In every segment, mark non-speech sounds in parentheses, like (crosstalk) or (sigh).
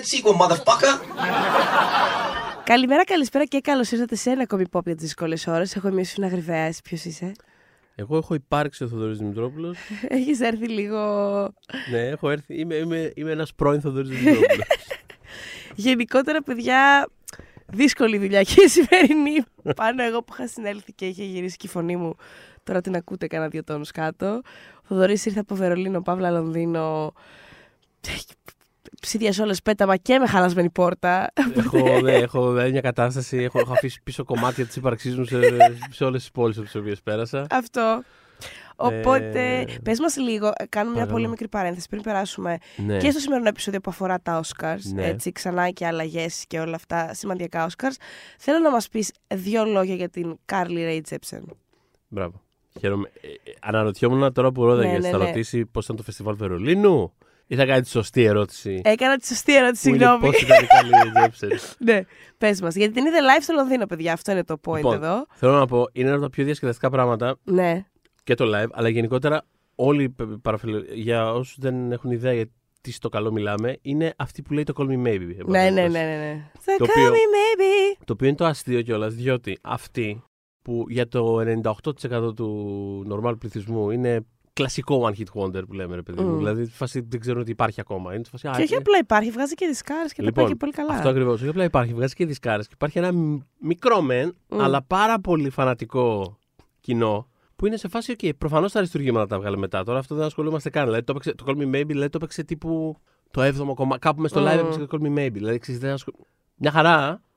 that sequel, motherfucker. Καλημέρα, καλησπέρα και καλώς ήρθατε σε ένα ακόμη pop για τις δύσκολες ώρες. Έχω είμαι η Αγριβαία, εσύ ποιος είσαι; Εγώ έχω υπάρξει ο Θοδωρής Δημητρόπουλος. (laughs) Έχεις έρθει λίγο. ναι, έχω έρθει. Είμαι, είμαι, είμαι ένας πρώην Θοδωρής Δημητρόπουλος. (laughs) Γενικότερα, παιδιά, δύσκολη δουλειά και η σημερινή. (laughs) Πάνω εγώ που είχα συνέλθει και είχε γυρίσει και η φωνή μου. Τώρα την ακούτε κάνα δύο τόνους κάτω. Ο Θοδωρής ήρθε από Βερολίνο, Παύλα Λονδίνο ψίδια όλες πέταμα και με χαλασμένη πόρτα. έχω, ναι, έχω δηλαδή μια κατάσταση. Έχω, έχω αφήσει πίσω κομμάτια της ύπαρξής μου σε, σε όλες τις πόλεις από τις οποίες πέρασα. Αυτό. Οπότε, ε... πες μας λίγο, κάνουμε μια πολύ μικρή παρένθεση πριν περάσουμε ναι. και στο σημερινό επεισόδιο που αφορά τα Oscars. Ναι. Έτσι, ξανά και αλλαγές και όλα αυτά σημαντικά Oscars. Θέλω να μας πεις δύο λόγια για την Carly Rae Jepsen. Μπράβο. Χαίρομαι. Ε, ε, αναρωτιόμουν τώρα που ρώταγες, ναι, ναι, θα ναι. ρωτήσει πώς ήταν το φεστιβάλ Βερολίνου; Ή θα κάνει τη σωστή ερώτηση. Έκανα τη σωστή ερώτηση, συγγνώμη. Πώς ήταν η καλή (laughs) Ναι, πες μας. Γιατί την είδε live στο Λονδίνο, παιδιά. Αυτό είναι το point λοιπόν, εδώ. Θέλω να πω, είναι ένα από τα πιο διασκεδαστικά πράγματα. Ναι. Και το live, αλλά γενικότερα όλοι Για όσους δεν έχουν ιδέα για τι στο καλό μιλάμε, είναι αυτή που λέει το Call Me Maybe. Ναι, ναι, ναι, ναι. ναι. Το Call Me Maybe. Το οποίο είναι το αστείο κιόλας, διότι αυτή που για το 98% του normal πληθυσμού είναι κλασικό one hit wonder που λέμε, ρε παιδί μου. Mm. Δηλαδή, φάση, δεν ξέρουν ότι υπάρχει ακόμα. Είναι φάση, και όχι απλά υπάρχει, βγάζει και δισκάρες και λοιπόν, τα πάει πολύ καλά. Αυτό ακριβώς. Όχι απλά υπάρχει, βγάζει και δισκάρες. Και υπάρχει ένα μικρό μεν, mm. αλλά πάρα πολύ φανατικό κοινό που είναι σε φάση, OK, προφανώς τα αριστούργήματα τα βγάλε μετά. Τώρα αυτό δεν ασχολούμαστε καν. Δηλαδή, το, έπαιξε, το Call Me Maybe δηλαδή, το έπαιξε τύπου το 7ο κομμάτι. Κάπου μες στο live έπαιξε το Call Me Maybe. Δηλαδή, ξέρεις, δεν ασχολ... Μια χαρά,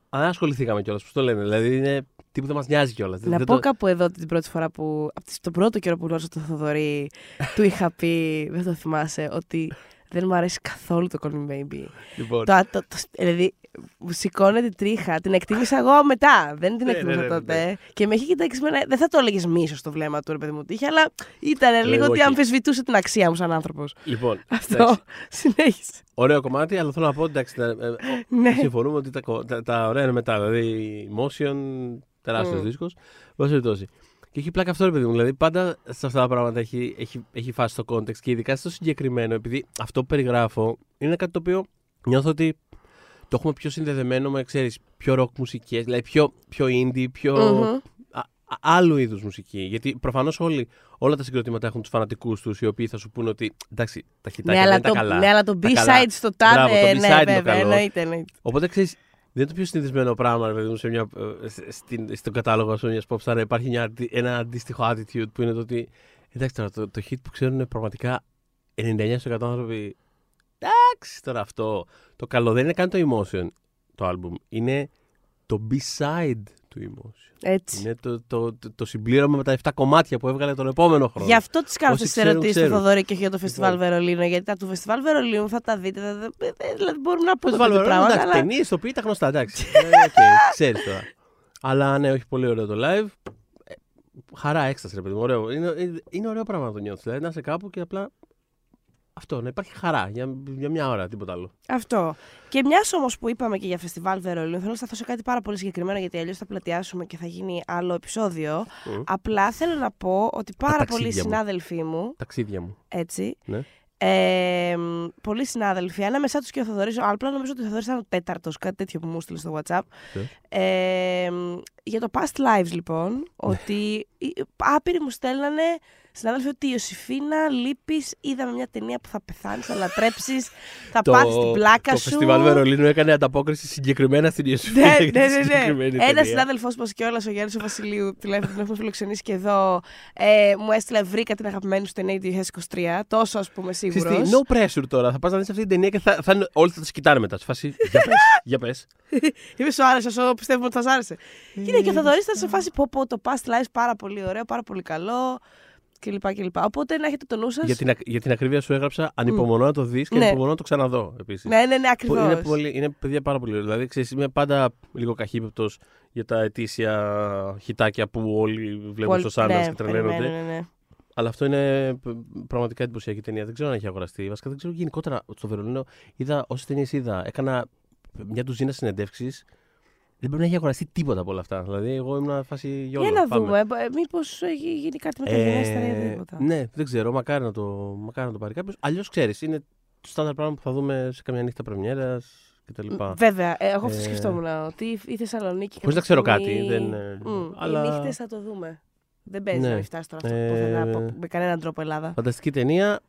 αλλά δεν ασχοληθήκαμε κιόλας. Πώς το λένε. Δηλαδή, είναι Τίποτα μας νοιάζει κιόλας. Να πω το... κάπου εδώ την πρώτη φορά που. Από τον πρώτο καιρό που γνώρισα τον Θοδωρή, του είχα πει, δεν το θυμάσαι, ότι δεν μου αρέσει καθόλου το Call Me Baby. Λοιπόν. Το, το, το, δηλαδή, μου σηκώνεται τρίχα. Την εκτίμησα εγώ μετά. Δεν την ναι, εκτίμησα ναι, ναι, τότε. Και με είχε κοιτάξει με Δεν θα το έλεγες μίσος στο βλέμμα του, ρε παιδί μου τύχη, αλλά ήταν λίγο ότι αμφισβητούσε την αξία μου σαν άνθρωπος. Λοιπόν. Αυτό. Συνέχισε. Ωραίο κομμάτι, αλλά θέλω να πω εντάξει. ναι. Συμφωνούμε ότι τα, τα, τα ωραία είναι μετά. Δηλαδή, motion, τεράστιος mm. δίσκος. Βάση περιπτώσει. Και έχει πλάκα αυτό, ρε παιδί μου. Δηλαδή, πάντα σε αυτά τα πράγματα έχει, έχει, έχει φάσει το context και ειδικά στο συγκεκριμένο, επειδή αυτό που περιγράφω είναι κάτι το οποίο νιώθω ότι το έχουμε πιο συνδεδεμένο με, ξέρεις, πιο rock μουσικές, δηλαδή πιο, πιο indie, πιο. Mm-hmm. Α, άλλου είδους μουσική. Γιατί προφανώς όλα τα συγκροτήματα έχουν τους φανατικούς τους οι οποίοι θα σου πούνε ότι εντάξει, τα χιτάκια ναι, δεν είναι τα καλά. Ναι, αλλά το B-side στο τάδε. Ναι, βέβαια, εννοείται, εννοείται. Οπότε ξέρεις, δεν είναι το πιο συνηθισμένο πράγμα, ρε σε μια, ε, στην, στον κατάλογο σου μιας pop υπάρχει μια, ένα αντίστοιχο attitude που είναι το ότι. Εντάξει τώρα, το, το hit που ξέρουν πραγματικά 99% άνθρωποι. Εντάξει τώρα αυτό. Το καλό δεν είναι καν το emotion το album. Είναι το B-side του emotion. Έτσι. Είναι το, το, το, το συμπλήρωμα με τα 7 κομμάτια που έβγαλε τον επόμενο χρόνο. Γι' αυτό τις κάνω τι ερωτήσεις του Θοδωρή και για το Φεστιβάλ λοιπόν. Βερολίνο. Γιατί τα του Φεστιβάλ Βερολίνου θα τα δείτε. Δηλαδή μπορούν να πούνε το πράγμα. Εντάξει, αλλά... ταινίες το οποίο τα γνωστά. Εντάξει. (laughs) Ε, Ξέρεις τώρα. Αλλά ναι, όχι πολύ ωραίο το live. Ε, χαρά, έκσταση, ρε παιδί μου. Ωραίο. Είναι, είναι ωραίο πράγμα να το νιώθεις. Δηλαδή να είσαι κάπου και απλά αυτό, να υπάρχει χαρά για, για μια ώρα, τίποτα άλλο. Αυτό. Και μιας όμως που είπαμε και για φεστιβάλ Βερολίνου, θέλω να σταθώ σε κάτι πάρα πολύ συγκεκριμένο, γιατί αλλιώς θα πλατιάσουμε και θα γίνει άλλο επεισόδιο. Απλά θέλω να πω ότι πάρα πολλοί συνάδελφοί μου. Ταξίδια μου. Έτσι. Ναι. Ε, πολλοί συνάδελφοι, ανάμεσά τους και ο Θοδωρής. Απλά νομίζω ότι ο Θοδωρής ήταν ο τέταρτος, κάτι τέτοιο που μου στείλε στο WhatsApp. Ε, για το past lives, λοιπόν, ναι. ότι άπειροι μου στέλνανε συνάδελφοι ότι η Ιωσήφίνα λείπεις. Είδαμε μια ταινία που θα πεθάνεις, θα λατρέψεις, θα πάθεις την πλάκα το σου. Το φεστιβάλ Βερολίνου έκανε ανταπόκριση συγκεκριμένα στην Ιωσήφίνα. ναι, ναι, ναι. ναι. Ένας συνάδελφο μας κιόλας, ο Γιάννης ο Βασιλείου, τουλάχιστον τον έχουμε φιλοξενήσει και εδώ, ε, μου έστειλε βρήκα την αγαπημένη σου ταινία 2023. Τόσο ας πούμε σίγουρος. No pressure τώρα. Θα πας να δεις αυτή την ταινία και θα, θα, όλοι θα τα σκητάνε μετά. Σε φάση. Για πες. (laughs) Είμαι σου άρεσε, όσο πιστεύουμε ότι θα σα άρεσε. Και ναι, και ο Θοδωρής ήταν σε φάση πω, πω το past life πάρα πολύ ωραίο, πάρα πολύ καλό κλπ. κλπ. Οπότε να έχετε το νου σας. Για, την, για την ακρίβεια σου έγραψα ανυπομονώ να το δεις και ναι. ανυπομονώ να το ξαναδώ επίσης. Ναι, ναι, ναι, ακριβώ. Είναι, πολύ, είναι παιδιά πάρα πολύ ωραίο. Δηλαδή, ξέρεις, είμαι πάντα λίγο καχύπεπτο για τα ετήσια χιτάκια που όλοι βλέπουν πολύ... στο Σάντα ναι, και τρελαίνονται. Ναι, ναι, ναι. Αλλά αυτό είναι πραγματικά εντυπωσιακή ταινία. Δεν ξέρω αν έχει αγοραστεί. Βασικά δεν ξέρω γενικότερα στο Βερολίνο. Είδα όσες ταινίες είδα. Έκανα μια τουζίνα συνεντεύξεις δεν πρέπει να έχει αγοραστεί τίποτα από όλα αυτά. Δηλαδή, εγώ ήμουν φάση για Για να δούμε. Ε, Μήπως έχει γίνει κάτι με τα ε, ή τίποτα. Ναι, δεν ξέρω. Μακάρι να το, μακάρι να το πάρει κάποιος. Αλλιώς ξέρεις, είναι το στάνταρ πράγμα που θα δούμε σε καμιά νύχτα πρεμιέρας κτλ. Βέβαια, ε, εγώ αυτό Ε, σκεφτόμουν. Ότι η Θεσσαλονίκη. Χωρίς να κάποια ξέρω στιγμή- κάτι, δεν, ε, Μμ, αλλά- Οι νύχτες θα το δούμε. Δεν παίζει Ναι. να μην φτάσει τώρα αυτό Ε, πουθενά από- με κανέναν τρόπο Ελλάδα. Φανταστική ταινία.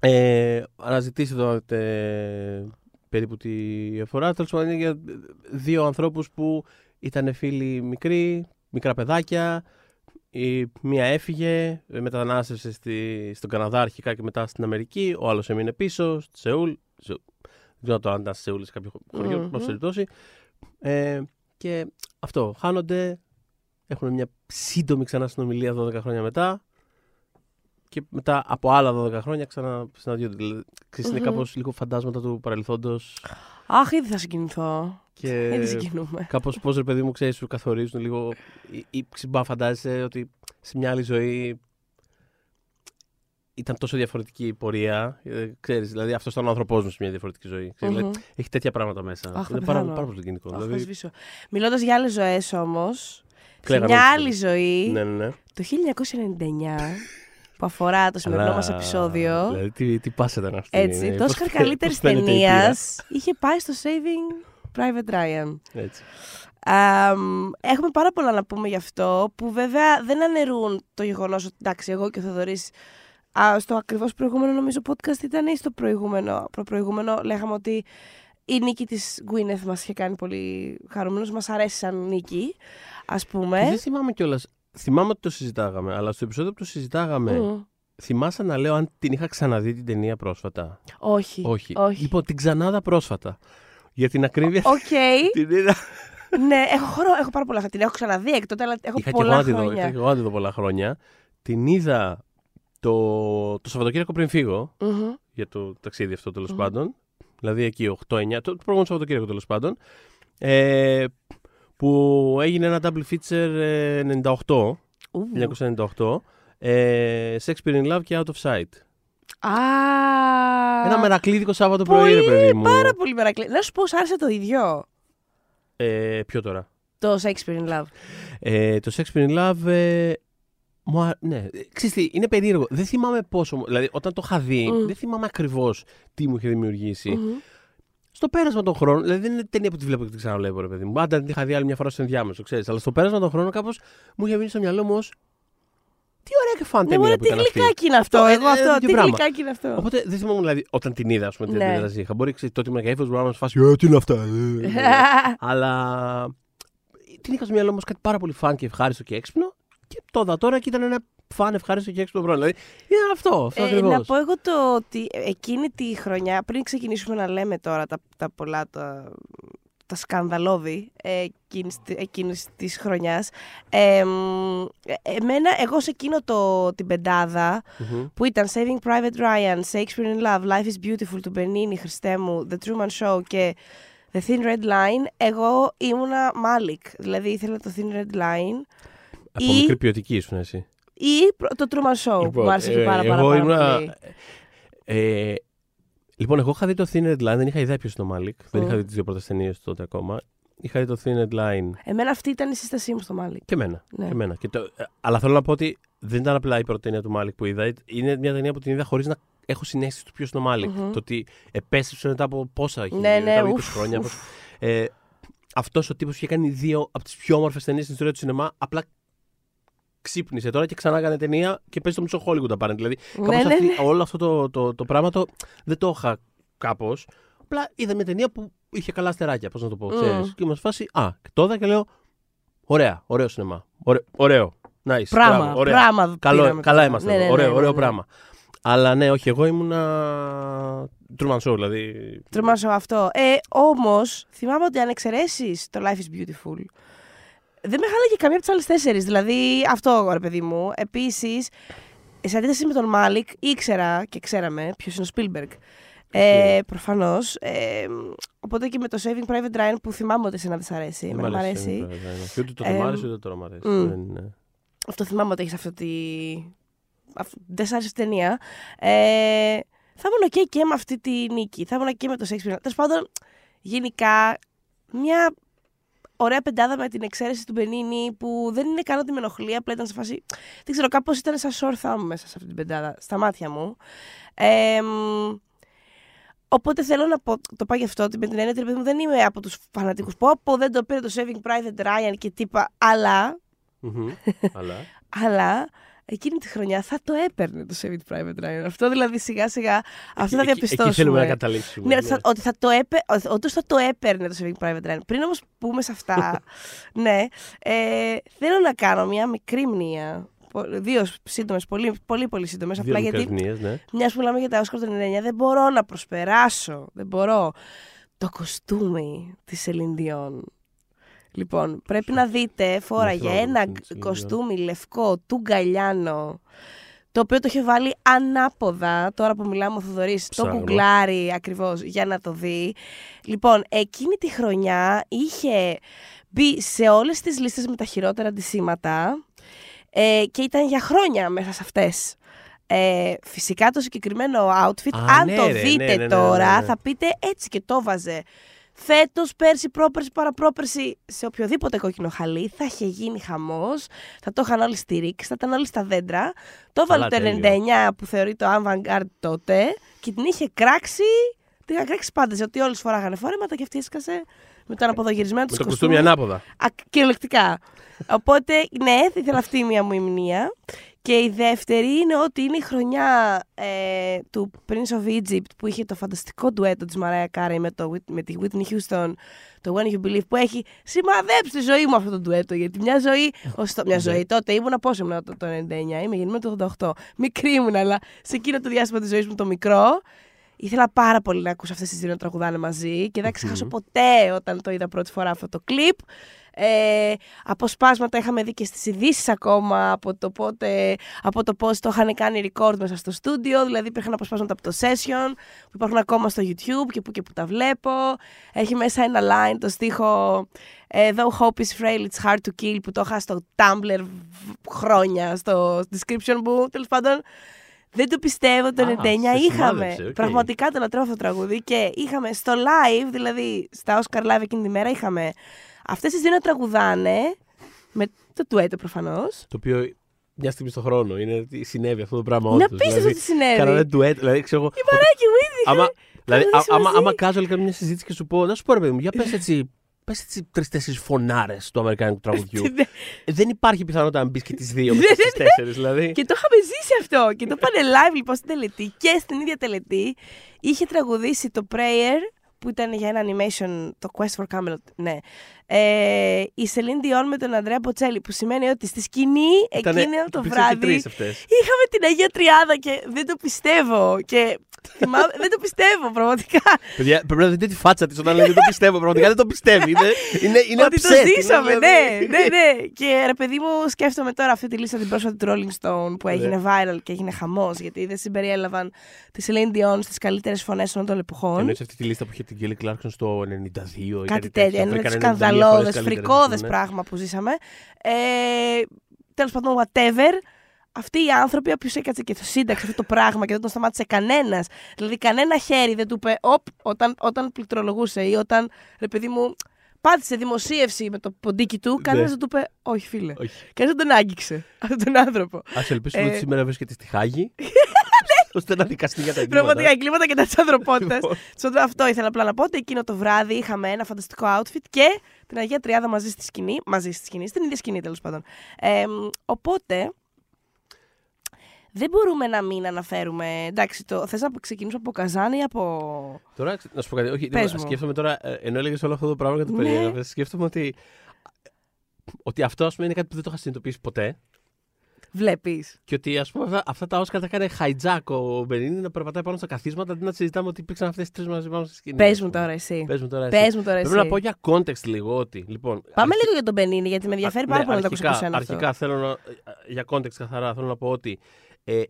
Ε, αναζητήστε το ε, περίπου τη φορά. Τέλος πάντων, είναι για δύο ανθρώπους που ήταν φίλοι μικροί, μικρά παιδάκια. Η μία έφυγε, ε, μετανάστευσε στη, στον Καναδά αρχικά και μετά στην Αμερική. Ο άλλος έμεινε πίσω, στη Σεούλ. Σε, δεν ξέρω το αν ήταν στη Σεούλ ή σε κάποιο χωριό, Μμμ. mm περιπτώσει. Ε, και αυτό, χάνονται. Έχουν μια σύντομη ξανά συνομιλία 12 χρόνια μετά. Και μετά από άλλα 12 χρόνια ξανά συναντιόνται. Δηλαδή, ξέρεις, είναι Μμμ. κάπως λίγο φαντάσματα του παρελθόντος Αχ, ήδη θα συγκινηθώ. και (laughs) Ήδη συγκινούμε. κάπως πώς ρε παιδί μου ξέρεις σου καθορίζουν λίγο ή, ή ξυμπά φαντάζεσαι ότι σε μια άλλη ζωή ήταν τόσο διαφορετική η πορεία. Ε, ξέρεις, δηλαδή αυτός ήταν ο άνθρωπός μου σε μια διαφορετική ζωή. Ξέρεις, Μμμ. δηλαδή, έχει τέτοια πράγματα μέσα. Αχ, θα είναι πάρα, πεθάνω. πάρα πολύ συγκινητικό. Αχ, θα δηλαδή, σβήσω. Μιλώντας για άλλες ζωές όμως, σε Κλαίγαμε μια όλοι. άλλη ζωή, ναι, ναι, ναι. το 1999, (laughs) που αφορά το σημερινό Αλλά, μας επεισόδιο, Δηλαδή, τι, τι πάσα ήταν αυτή; έτσι, ε, το πώς Όσκαρ φαι- καλύτερη πώς φαίνεται η ταινία πείρα. είχε πάει στο Saving Private Ryan. Έτσι. Αμ, έχουμε πάρα πολλά να πούμε γι' αυτό, που βέβαια δεν αναιρούν το γεγονός ότι εντάξει, εγώ και ο Θοδωρής α, στο ακριβώς προηγούμενο νομίζω podcast ήταν ή στο προηγούμενο, προπροηγούμενο, λέγαμε ότι η νίκη της Gwyneth μας είχε κάνει πολύ χαρούμενους, μας αρέσει σαν νίκη, ας πούμε. Και δεν θυμάμαι κιόλας. Θυμάμαι ότι το συζητάγαμε, αλλά στο επεισόδιο που το συζητάγαμε, Μμ. θυμάσαι να λέω αν την είχα ξαναδεί την ταινία πρόσφατα; Όχι. Όχι. όχι. Λοιπόν, την ξανάδα πρόσφατα. Για την ακρίβεια. Οκ. (laughs) την είδα. ναι, έχω, χρόνο, έχω πάρα πολλά. Την έχω ξαναδεί έκτοτε, αλλά έχω Είχα και εγώ πολλά να τη δω. χρόνια. Είχα και εγώ να τη δω πολλά χρόνια. Την είδα το, το Σαββατοκύριακο πριν φύγω Μμμ. για το ταξίδι αυτό τέλος Μμμ. πάντων. Δηλαδή εκεί 8-9, το προηγούμενο Σαββατοκύριακο τέλος πάντων. Ε, που έγινε ένα double feature ε, 98, Ου. 1998. Ε, Shakespeare in Love και Out of Sight. Α, Ένα μερακλείδικο Σάββατο πολύ, πρωί, ρε παιδί μου. Πάρα πολύ μερακλή. Να σου πω, σ' άρεσε το ίδιο; Ε, ποιο τώρα; Το Shakespeare in Love. Ε, το Shakespeare in Love. Ε, μου α- ναι, Ε, ξέρεις τι, είναι περίεργο. Δεν θυμάμαι πόσο. μου- Δηλαδή, όταν το είχα δει, Μμ. δεν θυμάμαι ακριβώς τι μου είχε δημιουργήσει. Μμμ. Στο πέρασμα των χρόνων, δηλαδή δεν είναι ταινία που τη βλέπω και την ξαναβλέπω, ρε παιδί μου. Άντε, την είχα δει άλλη μια φορά στο ενδιάμεσο, ξέρεις. Αλλά στο πέρασμα των χρόνων κάπως μου είχε μείνει στο μυαλό μου ως, Τι ωραία και φαν Ναι, ταινία μωρέ, που τι ήταν αυτή. γλυκάκι είναι αυτό. Αυτό, ε, Εγώ ε, αυτό. τέτοιο Τι πράγμα. γλυκάκι είναι αυτό. Οπότε δεν θυμόμουν δηλαδή όταν την είδα, ας πούμε, την Ναι. αντίδραση είχα. Μπορεί ξέρεις, τότε ήμουν και μπορεί να φάσει. Ε, τι είναι αυτά. ε, ε, ε». (laughs) Αλλά την είχα στο μυαλό μου ως κάτι πάρα πολύ φαν και ευχάριστο και έξυπνο. Και το είδα τώρα και ήταν ένα φαν ευχάριστο και έξυπνο πράγμα. Δηλαδή ήταν αυτό, αυτό Ε, ακριβώς. να πω εγώ το ότι εκείνη τη χρονιά, πριν ξεκινήσουμε να λέμε τώρα τα, τα πολλά τα, τα σκανδαλώδη ε, εκείνης, τη- εκείνης της χρονιάς, ε, μ, ε, εμένα, εγώ σε εκείνο το, την πεντάδα που ήταν Saving Private Ryan, Shakespeare in Love, Life is Beautiful του Μπενίνη, Χριστέ μου, The Truman Show και The Thin Red Line, εγώ ήμουνα Malick. Δηλαδή ήθελα το Thin Red Line Από ή- μικρή ποιοτική ήσουν εσύ. Ή προ- το Truman Show που μου άρεσε και ε, πάρα, πάρα, εγώ πάρα ήμουνα- πολύ. Ε, λοιπόν, εγώ είχα δει το Thin Red Line, δεν είχα ιδέα ποιος είναι ο Μάλικ. Δεν Μμ. είχα δει τις δύο πρώτες ταινίες τότε ακόμα. Είχα δει το Thin Red Line Εμένα αυτή ήταν η σύστασή μου στο Malick. και εμένα. Ναι. Και εμένα. Και το, ε, αλλά θέλω να πω ότι δεν ήταν απλά η πρώτη ταινία του Μάλικ που είδα. Είναι μια ταινία που την είδα χωρίς να έχω συνέστηση του ποιος είναι ο μαλικ Μμμ. Το ότι επέστρεψε μετά από πόσα έχει Ναι, ναι, μετά από 20 ουφ, χρόνια. ουφ. Ε, Αυτός ο τύπος είχε κάνει δύο από τις πιο όμορφες ταινίες στην ιστορία του σινεμά. Απλά ξύπνησε τώρα και ξανά έκανε ταινία και παίζει το μισό Hollywood απέναντι. Δηλαδή, κάπως Ναι, ναι, αυτή- ναι. όλο αυτό το, το, το πράγμα το, δεν το είχα κάπως. Απλά είδα μια ταινία που είχε καλά στεράκια, πώς να το πω. Μμ. Ξέρεις. Και είμαστε φάση. Α, και το είδα και λέω. Ωραία, ωραίο σινεμά. Ωραίο. ωραίο. Nice. Πράγμα, μπράβο, ωραία. πράγμα Καλό, πήραμε καλά τώρα. είμαστε. Ναι, εδώ. ναι, ωραίο, ναι, ωραίο ναι, ναι. πράγμα. Αλλά ναι, όχι, εγώ ήμουνα. Truman Show, δηλαδή. Τρομάζω αυτό. Ε, Όμως, θυμάμαι ότι αν εξαιρέσεις το Life is Beautiful, δεν με χάλαγε καμία από τις άλλες τέσσερις. Δηλαδή, αυτό ρε παιδί μου. Επίσης, σε αντίθεση με τον Μάλικ, ήξερα και ξέραμε ποιος είναι ο Spielberg. Ε, Ναι. Προφανώς. Ε, οπότε και με το Saving Private Ryan που θυμάμαι ότι εσένα δεν σ' αρέσει. δεν Εμένα μ' μ' αρέσει, αρέσει. ναι, βέβαια, ναι. Και Ούτε τότε Ε, μ' άρεσε, ούτε τώρα μ' αρέσει. μμ. Δεν είναι- Αυτό θυμάμαι ότι έχεις αυτή τη. αυ- Δεν σ' άρεσε η ταινία. Ε, θα ήμουν και, και με αυτή τη νίκη. Θα ήμουν και με το Shakespeare. Τέλος πάντων, γενικά, μια ωραία πεντάδα με την εξαίρεση του Μπενίνη που δεν είναι καν ότι με ενοχλεί, απλά ήταν σε φάση. Δεν ξέρω, κάπως ήταν σαν short thumb μέσα σε αυτή την πεντάδα, στα μάτια μου. Ε, μ, Οπότε θέλω να πω, το πάω γι' αυτό, ότι με την έννοια ότι ρε παιδί μου, δεν είμαι από τους φανατικούς που πω, δεν το πήρε το Saving Private Ryan και τύπα, αλλά, Μμμ. (laughs) Αλλά. αλλά εκείνη τη χρονιά θα το έπαιρνε το Saving Private Ryan. Αυτό δηλαδή σιγά σιγά, αυτό θα Εκεί- διαπιστώσουμε. Εκεί θέλουμε να καταλήξουμε. Ναι, ότι θα, ότι θα το, έπαι, ότι θα το έπαιρνε το Saving Private Ryan. Πριν όμως πούμε σε αυτά, (laughs) ναι, ε, θέλω να κάνω μια μικρή μνήμα. Πο- Δύο σύντομες, πολύ, πολύ, πολύ σύντομες. Δύο Απλά μικρές γιατί, μνήες, ναι. μιας που μιλάμε για τα Όσκαρ του 99, δεν μπορώ να προσπεράσω. Δεν μπορώ. Το κοστούμι της Celine Dion. Λοιπόν, πρέπει να δείτε, φόραγε θυμάμαι ένα την Celine Dion. κοστούμι λευκό του Γκαλιάνο, το οποίο το είχε βάλει ανάποδα, τώρα που μιλάμε ο Θοδωρής, το Ψάχνω. γκουγκλάρει ακριβώς για να το δει. Λοιπόν, εκείνη τη χρονιά είχε μπει σε όλες τις λίστες με τα χειρότερα αντισήματα ε, και ήταν για χρόνια μέσα σε αυτές. Ε, φυσικά το συγκεκριμένο outfit, Α, αν ναι, το ρε, δείτε ναι, ναι, ναι, τώρα, ναι, ναι. θα πείτε έτσι και το βάζε. Φέτος, πέρσι, πρόπερσι, παραπρόπερσι, σε οποιοδήποτε κόκκινο χαλί θα είχε γίνει χαμός. Θα το είχαν όλοι στηρίξει, θα ήταν όλοι στα δέντρα. Το έβαλε Καλά, το τέλειο. 99 που θεωρεί το avant-garde τότε και την είχε κράξει. Την είχαν κράξει πάντα, ότι όλες φοράγανε φόρεματα και αυτή έσκασε με τον αποδογυρισμένο Με της το κουστούμι ανάποδα. Α, κυριολεκτικά. Οπότε, ναι, θα ήθελα αυτή μία μου υμνία. Και η δεύτερη είναι ότι είναι η χρονιά ε, του Prince of Egypt που είχε το φανταστικό ντουέτο της Mariah Carey με, το, Whit- με τη Whitney Houston, το When You Believe, που έχει σημαδέψει τη ζωή μου αυτό το ντουέτο. Γιατί μια ζωή, ωστό, μια ζωή τότε ήμουνα πόσο ήμουνα το, το 99, είμαι γεννημένη το 88. Μικρή ήμουν, αλλά σε εκείνο το διάστημα της ζωής μου το μικρό, Ήθελα πάρα πολύ να ακούσω αυτές τις δύο να τραγουδάνε μαζί και δεν θα ξεχάσω ποτέ όταν το είδα πρώτη φορά αυτό το κλιπ. Ε, αποσπάσματα είχαμε δει και στις ειδήσεις ακόμα από το, πότε, από το πώς το είχαν κάνει record μέσα στο στούντιο. Δηλαδή υπήρχαν αποσπάσματα από το session που υπάρχουν ακόμα στο YouTube και που και που τα βλέπω. Έχει μέσα ένα line το στίχο ε, Though hope is frail, it's hard to kill που το είχα στο Tumblr χρόνια, στο description μου. Τέλος πάντων, δεν το πιστεύω, το Α, 99 σε είχαμε. σημάδεψε, οκ. Πραγματικά το λατρεύω αυτό το τραγούδι και είχαμε στο live, δηλαδή στα Oscar Live εκείνη τη μέρα, είχαμε αυτές τις δύο να τραγουδάνε με το ντουέτο προφανώς. Το οποίο μια στιγμή στον χρόνο είναι ότι συνέβη αυτό το πράγμα. Είναι όντως. απίστευτο τι συνέβη. Κάνανε ντουέτ. Δηλαδή, ξέρω εγώ. Η Mariah και η Whitney Άμα, δηλαδή, κάνανε α- άμα, μαζί. άμα casual κάνω μια συζήτηση και σου πω, να σου πω ρε παιδί μου, για πες (laughs) έτσι, πες έτσι τρει-τέσσερι φωνάρες του Αμερικάνικου τραγουδιού. (laughs) Ναι. Ε, δεν υπάρχει πιθανότητα να μπεις και τις δύο με τι τέσσερις. Δηλαδή. Και το είχαμε ζήσει αυτό. Και το πάνε live λοιπόν στην τελετή και στην ίδια τελετή είχε τραγουδήσει το Prayer που ήταν για ένα animation, το Quest for Camelot, ναι. Ε, η Celine Dion με τον Αντρέα Ποτσέλη, που σημαίνει ότι στη σκηνή Ήτανε- εκείνο το υπήρξαν και βράδυ τρεις αυτές. είχαμε την Αγία Τριάδα και δεν το πιστεύω. Και θυμάμαι, (laughs) δεν το πιστεύω πραγματικά. Παιδιά, πρέπει να δείτε τη φάτσα της όταν λέει Δεν το πιστεύω. Πραγματικά δεν το πιστεύει. Είναι, είναι, είναι ότι το upset, είναι ζήσαμε, δηλαδή- ναι, ναι, ναι. Και ρε παιδί μου, σκέφτομαι τώρα αυτή τη λίστα την πρόσφατη του Rolling Stone που έγινε Ναι. viral και έγινε χαμός. Γιατί δεν συμπεριέλαβαν τη Celine Dion στις καλύτερες φωνές όλων των εποχών. Εννοείς αυτή τη λίστα που είχε την Kelly Clarkson στο 92 ή Κάτι τέτοιο. Ένα Βρήκαν 92 σκανδαλώδε, φορές καλύτερες, φρικώδε ας πούμε. πράγμα που ζήσαμε. Ε, Τέλος πάντων, whatever. Αυτοί οι άνθρωποι, όποιος έκατσε και το σύνταξε αυτό το πράγμα και δεν τον σταμάτησε κανένας. Δηλαδή, κανένα χέρι δεν του είπε, Οπ, όταν, όταν πληκτρολογούσε ή όταν, ρε παιδί μου, πάτησε δημοσίευση με το ποντίκι του, κανένας Ναι. δεν του είπε, Όχι, φίλε. Όχι. Κανένας δεν τον άγγιξε (laughs) αυτόν τον άνθρωπο. Α ελπίσουμε Ε, ότι σήμερα βρίσκεται στη Χάγη. (laughs) ώστε να δικαστεί για τα εγκλήματα. Πραγματικά εγκλήματα και τα της ανθρωπότητας. Λοιπόν. (laughs) αυτό ήθελα απλά να πω ότι εκείνο το βράδυ είχαμε ένα φανταστικό outfit και την Αγία Τριάδα μαζί στη σκηνή. Μαζί στη σκηνή, στην ίδια σκηνή τέλος πάντων. Ε, μ, οπότε. Δεν μπορούμε να μην αναφέρουμε. Εντάξει, το, θες να ξεκινήσουμε από Καζάνη ή από. Τώρα, να σου πω κάτι. Όχι, Πες λοιπόν, μου. σκέφτομαι τώρα, ε, ενώ έλεγες όλο αυτό το πράγμα και το Ναι. περιέγραφε, σκέφτομαι ότι. Ότι αυτό ας πούμε, είναι κάτι που δεν το είχα συνειδητοποιήσει ποτέ. Βλέπεις. Και ότι ας πούμε, αυτά, αυτά τα Όσκαρ τα κάνει hijack ο Μπενίνη να περπατάει πάνω στα καθίσματα αντί να συζητάμε ότι υπήρξαν αυτές τις τρεις μαζί πάνω στη σκηνή. Πες ας μου πούμε. τώρα εσύ. Πες μου τώρα εσύ. Πες μου τώρα εσύ. Πρέπει να πω για context λίγο ότι. Λοιπόν, Πάμε αρχι- λίγο για τον Μπενίνη, γιατί με ενδιαφέρει Α, πάρα ναι, πολύ να το ακούσω από αρχικά, σένα αυτό. αρχικά θέλω να. Για context καθαρά θέλω να πω ότι. Ε,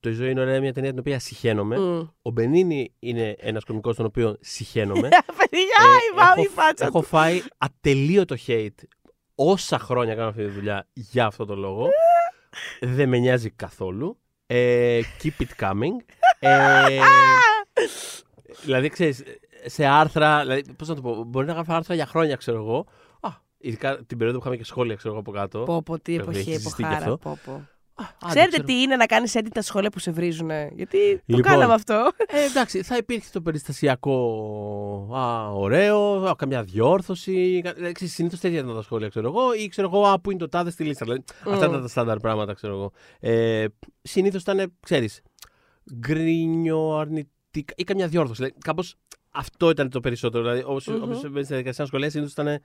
το Η ζωή είναι ωραία, μια ταινία την οποία συχαίνομαι. Μμ. Ο Μπενίνη είναι ένας κωμικό τον οποίο συχαίνομαι. (laughs) Παιδιά, Ε, η βάου, η έχω, φάτσα έχω του. φάει ατελείωτο hate όσα χρόνια κάνω αυτή τη δουλειά για αυτό το λόγο. Δεν με νοιάζει καθόλου. Ε, keep it coming. Ε, δηλαδή, ξέρεις, σε άρθρα, δηλαδή, πώς να το πω, μπορεί να γράφω άρθρα για χρόνια, ξέρω εγώ. Α, ειδικά την περίοδο που είχαμε και σχόλια, ξέρω εγώ, από κάτω. Πω, πω, τι Βέβαια, εποχή, έχεις ζηστεί κι εποχάρα. αυτό. Πω, πω. Ξέρετε τι είναι να κάνεις edit τα σχόλια που σε βρίζουν. Γιατί το Λοιπόν. κάναμε αυτό. Ε, εντάξει, θα υπήρχε το περιστασιακό α, ωραίο, α, καμιά διόρθωση. Συνήθως τέτοια ήταν τα σχόλια, ξέρω εγώ, ή ξέρω εγώ, α, πού είναι το τάδε στη λίστα. Δηλαδή, Αυτά ήταν τα στάνταρ πράγματα, ξέρω εγώ. Ε, Συνήθως ήταν, ξέρεις, γκρίνιο, αρνητικά ή καμιά διόρθωση. Δηλαδή, κάπως αυτό ήταν το περισσότερο. Δηλαδή, όπω Μμμ. mm-hmm. στη διαδικασία να σχολεία, συνήθως ήταν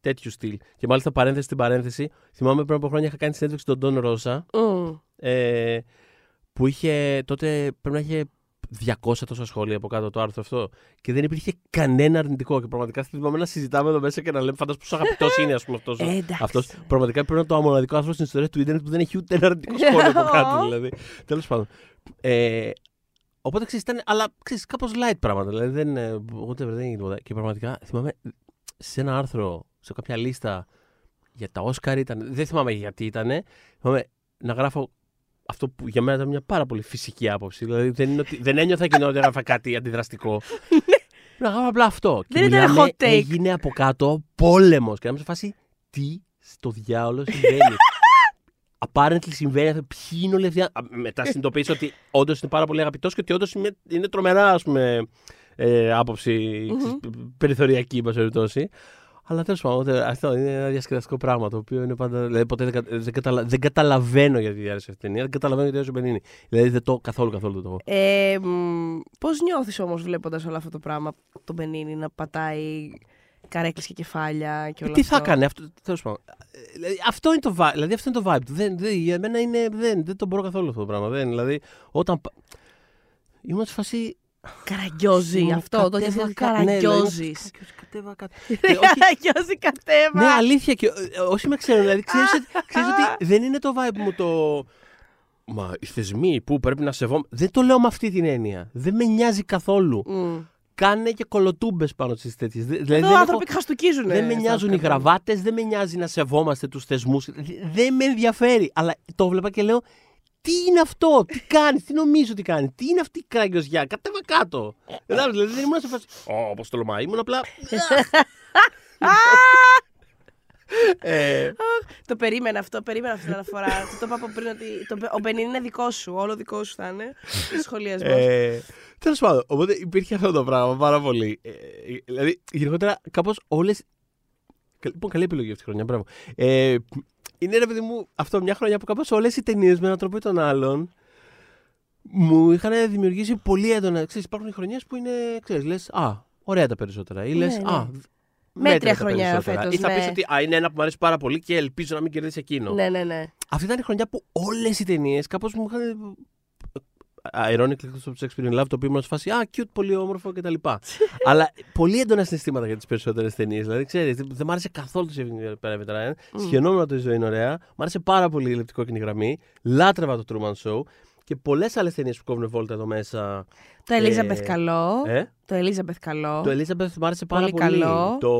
τέτοιου στυλ. Και μάλιστα παρένθεση στην παρένθεση, θυμάμαι πριν από χρόνια είχα κάνει συνέντευξη στον Ντόν Ρώσα. Μμ. Ε, που είχε τότε πρέπει να είχε 200 τόσα σχόλια από κάτω το άρθρο αυτό και δεν υπήρχε κανένα αρνητικό. Και πραγματικά θυμάμαι να συζητάμε εδώ μέσα και να λέμε φαντάζομαι πόσο αγαπητός είναι ας πούμε, αυτός, Ε, εντάξει. αυτός. Πραγματικά πρέπει να είναι το μοναδικό άνθρωπο στην ιστορία του Ιντερνετ που δεν έχει ούτε ένα αρνητικό σχόλιο από (laughs) κάτω. Δηλαδή. Τέλος πάντων. Ε, οπότε ξέρεις, ήταν, αλλά ξέρεις, κάπως light πράγματα. Δηλαδή δεν, ε, ούτε δεν έγινε τίποτα. Και πραγματικά θυμάμαι σε ένα άρθρο, σε κάποια λίστα για τα Όσκαρ ήταν. Δεν θυμάμαι γιατί ήταν. Θυμάμαι να γράφω αυτό που για μένα ήταν μια πάρα πολύ φυσική άποψη. Δηλαδή δεν, είναι ότι, δεν ένιωθα εκείνο ότι έγραφα κάτι αντιδραστικό. (laughs) να γράφω απλά αυτό. Δεν Και ήταν μιλάμε, hot take. Έγινε από κάτω πόλεμος. Και να είμαι σε φάση τι στο διάολο συμβαίνει. (laughs) Apparently συμβαίνει αυτό. Ποιοι είναι όλοι αυτοί; Α, Μετά συνειδητοποίησα ότι όντως είναι πάρα πολύ αγαπητός και ότι όντως είναι, είναι τρομερά ας πούμε, ε, άποψη ξέρεις, περιθωριακή, εν πάση περιπτώσει. Αλλά τέλος πάντων, ούτε- αυτό είναι ένα διασκεδαστικό πράγμα το οποίο είναι πάντα. Δηλαδή, ποτέ δεν, κα- δεν, καταλα- δεν καταλαβαίνω γιατί διάρκεια αυτή η ταινία. Δεν καταλαβαίνω γιατί διάρκεια Μπενίνη. Δηλαδή, δεν το καθόλου καθόλου δεν το έχω. Ε, Πώς νιώθεις όμως βλέποντας όλο αυτό το πράγμα, τον Μπενίνη να πατάει καρέκλες και κεφάλια και όλα Τι αυτό; θα έκανε αυτό. Τέλος πάντων. Ε, Δηλαδή, αυτό είναι το vibe. Δηλαδή, αυτό είναι το vibe του. Δεν, δεν, για μένα είναι, δεν, δεν το μπορώ καθόλου αυτό το πράγμα. Δεν, δηλαδή, όταν. πα- Ήμουν σε φάση. Καραγκιόζη ήμουν αυτό, το κατέβα έχει κα- ναι, δηλαδή, ήμουν σε καραγκιόζης. φάση, «Καραγκιόζη, κατέβα κάτω». (laughs) Ε, όχι, Καραγκιόζη κατέβα. Ναι, αλήθεια. Και ε, όσοι με ξέρουν, δηλαδή, ξέρεις, ότι- ξέρεις ότι δεν είναι το vibe μου το. Μα οι θεσμοί που πρέπει να σεβόμαστε. Δεν το λέω με αυτή την έννοια. Δεν με νοιάζει καθόλου. Μμ. Κάνε και κολοτούμπες πάνω στις τέτοιες. Δηλαδή, Εδώ δεν, άνθρωποι έχω- χαστούκίζουν. δεν με νοιάζουν οι γραβάτες, δεν με νοιάζει να σεβόμαστε τους θεσμούς. Δεν με ενδιαφέρει. Αλλά το βλέπα και λέω. Τι είναι αυτό, τι κάνει, τι νομίζω τι κάνει, τι είναι αυτή η κράγγιοζιά, κατέβα κάτω. Κατάλαβες, δηλαδή δεν ήμουν σε φάση. Ω, πώ τολμάει, ήμουν απλά. (laughs) ε, Το περίμενα αυτό, περίμενα αυτή την αναφορά. το το είπα από πριν ότι το, ο Μπενίνη είναι δικό σου, όλο δικό σου θα είναι. Σχολιασμός. Ε, Τέλος πάντων, οπότε υπήρχε αυτό το πράγμα πάρα πολύ. Ε, δηλαδή, γενικότερα, κάπως όλε. Λοιπόν, καλή επιλογή αυτή τη χρονιά, μπράβο. Ε, είναι ρε παιδί μου αυτό μια χρονιά που κάπως όλες οι ταινίες με έναν τρόπο ή τον άλλον μου είχαν δημιουργήσει πολύ έντονα. Ξέρεις, υπάρχουν χρονιές που είναι, ξέρεις, λες, α, ωραία τα περισσότερα. Ή Ναι, λες, ναι. α, Μέτρια μέτρια τα χρονιά περισσότερα. φέτος, Ή θα ναι. πεις ότι α, είναι ένα που μου αρέσει πάρα πολύ και ελπίζω να μην κερδίσει εκείνο. ναι, ναι, ναι. Αυτή ήταν η χρονιά που όλες οι ταινίες κάπως μου είχαν. Ironically, εκτός από το Shakespeare in Love, το οποίο ήμουν σε φάση Α, cute, πολύ όμορφο κτλ. (laughs) Αλλά πολύ έντονα συναισθήματα για τις περισσότερες ταινίες. Δηλαδή, ξέρεις, δεν μ' άρεσε καθόλου το Saving Private Ryan. Σχαινόμουν το Η ζωή είναι ωραία. Μ' άρεσε πάρα πολύ η λεπτικό γραμμή. Λάτρευα το Truman Show. Και πολλές άλλες ταινίες που κόβουν βόλτα εδώ μέσα. Το Elizabeth καλό. Ε, Το Elizabeth καλό. το Elizabeth μ' άρεσε πάρα Πολύ πολύ. καλό. Το,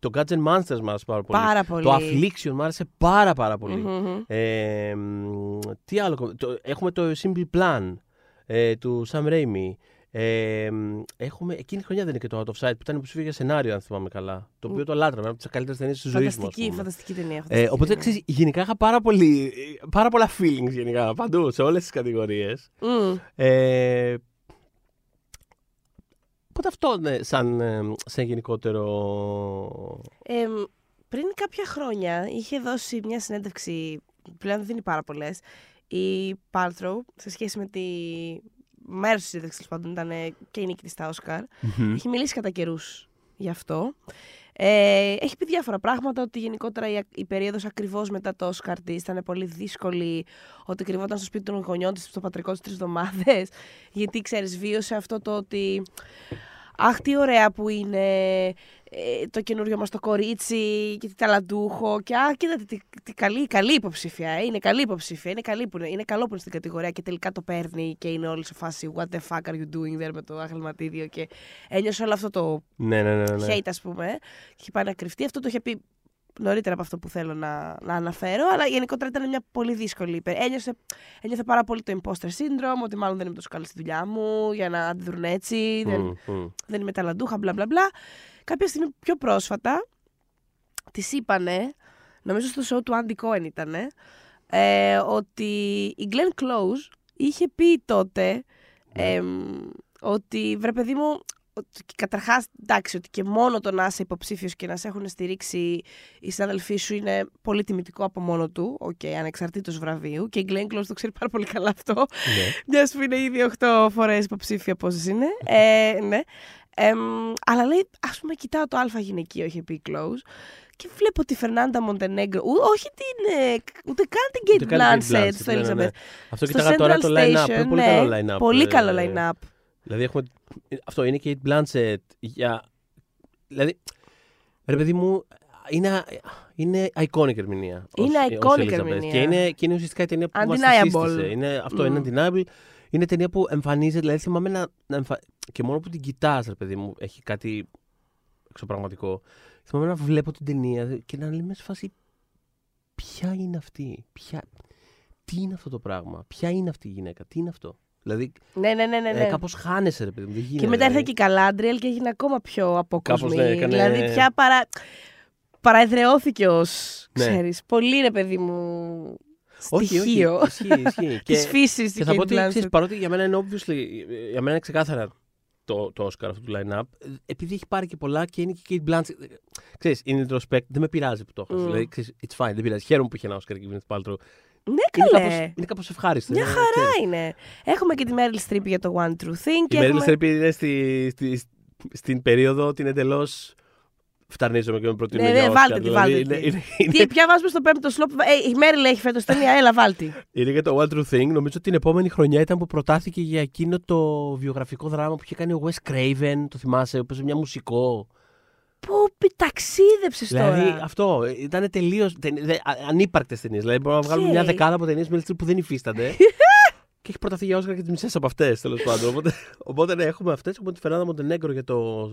το Gods and Monsters μ' άρεσε πάρα πολύ. Πάρα πολύ. Το Affliction μ' άρεσε πάρα πάρα πολύ. Μμμ. Ε, μ, τι άλλο. κο- Το, έχουμε το Simple Plan ε, του Sam Raimi. Ε, μ, έχουμε, εκείνη η χρονιά δεν είναι και το Out of Sight που ήταν υποψήφιο για σενάριο, αν θυμάμαι καλά. Το οποίο το λάτρευα, ένα από τις καλύτερες ταινίες της ζωής μου. ας Φανταστική, πούμε. φανταστική ταινία. Ε, φανταστική οπότε ταινία. ξέρεις, γενικά είχα πάρα, πολύ, πάρα πολλά feelings γενικά παντού, σε όλες τις κατηγορίες. Μμ. Ε, οπότε αυτό ναι, σαν, ε, σαν γενικότερο... Ε, πριν κάποια χρόνια είχε δώσει μια συνέντευξη, πλέον δεν είναι πάρα πολλές, η Paltrow σε σχέση με τη μέρος της συνέντευξης τέλος πάντων ήταν ε, και η νίκη της στα Όσκαρ. Έχει μιλήσει κατά καιρούς γι' αυτό. Ε, έχει πει διάφορα πράγματα, ότι γενικότερα η, η περίοδος ακριβώς μετά το Όσκαρ της ήταν πολύ δύσκολη, ότι κρυβόταν στο σπίτι των γονιών της, στο πατρικό της τρεις εβδομάδες, γιατί ξέρεις βίωσε αυτό το ότι αχ τι ωραία που είναι ε, το καινούριο μας το κορίτσι και τι ταλαντούχο και αχ κοίτα τι, τι, τι καλή, καλή υποψήφια, ε, είναι καλή υποψήφια, είναι, καλή που είναι, είναι καλό που είναι στην κατηγορία και τελικά το παίρνει και είναι όλοι σε φάση what the fuck are you doing there με το αγαλματίδιο και ένιωσε όλο αυτό το ναι, ναι, ναι. ναι. hate, ας πούμε. Και είχε πάει να κρυφτεί. Αυτό το είχε πει νωρίτερα από αυτό που θέλω να, να αναφέρω. Αλλά γενικότερα ήταν μια πολύ δύσκολη. υπε- Ένιωσε, ένιωθε πάρα πολύ το imposter syndrome, ότι μάλλον δεν είμαι τόσο καλή στη δουλειά μου, για να αντιδρούν έτσι. δεν, Μμ, μμ. δεν είμαι ταλαντούχα, μπλα μπλα μπλα. Κάποια στιγμή πιο πρόσφατα της είπανε, νομίζω στο show του Andy Cohen ήτανε, ε, ότι η Glenn Close είχε πει τότε Ναι. εμ, ότι βρε παιδί μου, καταρχάς, εντάξει, ότι και μόνο το να είσαι υποψήφιος και να σε έχουν στηρίξει οι συνάδελφοί σου είναι πολύ τιμητικό από μόνο του, οκ, ανεξαρτήτως βραβείου. Και η Glenn Close το ξέρει πάρα πολύ καλά αυτό. Ναι. Μιας που είναι ήδη 8 φορές υποψήφια, πόσες είναι. Ε, ναι. Εμ, αλλά λέει, ας πούμε, κοιτάω το Α γυναικείο, είχε πει η Close. Και βλέπω τη Φερνάντα Μοντενέγκρο. όχι την. ε, ούτε καν την Ούτε Kate καν την Blanchett Blanchett, στο ναι, ναι, ναι. Elizabeth. Αυτό Στο κοιτάγα τώρα Central το line-up. Station, Είναι πολύ ναι, καλό line-up. Πολύ ε, καλό ε, line-up. Δηλαδή έχουμε. Αυτό είναι και η Blanchett για. Δηλαδή. Ρε παιδί μου, είναι, είναι iconic ερμηνεία. ως- Είναι ως iconic Elizabeth. ερμηνεία. Και είναι, και είναι ουσιαστικά η ταινία που μας τη Undeniable. σύστησε. Είναι, αυτό Μμ. είναι undeniable. Είναι ταινία που εμφανίζεται. Δηλαδή θυμάμαι να, να εμφα... Και μόνο που την κοιτάς, ρε παιδί μου, έχει κάτι εξωπραγματικό. Θυμάμαι να βλέπω την ταινία και να λέμε σε φάση. Ποια είναι αυτή, ποια... τι είναι αυτό το πράγμα, ποια είναι αυτή η γυναίκα, τι είναι αυτό; Δηλαδή, Ναι, ναι, ναι. ναι, ναι. ε, κάπως χάνεσαι, ρε παιδί μου. Δεν γίνεται, Και μετά ήρθε δηλαδή. και η Καλάντριελ και έγινε ακόμα πιο αποκοσμή. Κάπως, ναι, έκανε- Δηλαδή πια παρα... παραεδρεώθηκε ως. Ναι. Ξέρεις, πολύ ρε παιδί μου. Όχι, όχι, Στοιχείο ισχύει, ισχύει. (laughs) της φύσης Και θα πω ότι ξέρεις, παρότι για μένα είναι obviously, για μένα είναι ξεκάθαρα το, το Oscar αυτού του line-up, επειδή έχει πάρει και πολλά και είναι και η Kate Blanchett. Ξέρεις, in retrospect, δεν με πειράζει που το έχω. Mm. Δηλαδή, ξέρεις, it's fine, δεν πειράζει. Χαίρομαι που είχε ένα Oscar και η Gwyneth Paltrow. Ναι, Είναι καλέ. κάπως, είναι κάπως ευχάριστο. Μια είναι, χαρά ξέρεις. είναι. Έχουμε και τη Meryl Streep για το One True Thing. Η και Meryl έχουμε... Streep είναι στη, στη, στην περίοδο την εντελώς. Φταρνίζομαι και με προτείνω Ναι, για ναι, Oscar. βάλτε τη, δηλαδή, βάλτε είναι, τη. είναι, είναι, Τι, πια βάζουμε στο πέμπτο σλόπ. Ε, η Meryl έχει φέτος ταινία, έλα βάλτη. είναι για το One True Thing. Νομίζω ότι την επόμενη χρονιά ήταν που προτάθηκε για εκείνο το βιογραφικό δράμα που είχε κάνει ο Wes Craven. Το θυμάσαι, που έπαιζε μια μουσικό. Πού πι- ταξίδεψε Δηλαδή τώρα; αυτό ήταν τελείως. ανύπαρκτες ταινίες. Δηλαδή μπορούμε να βγάλουμε Οκ. μια δεκάδα από ταινίες που δεν υφίστανται. (laughs) και έχει προταθεί για Όσκαρ και τις μισές από αυτές, τέλος πάντων. Οπότε, οπότε ναι, έχουμε αυτές. Έχουμε τη Φερνάνδα Μοντενέγκρο για το,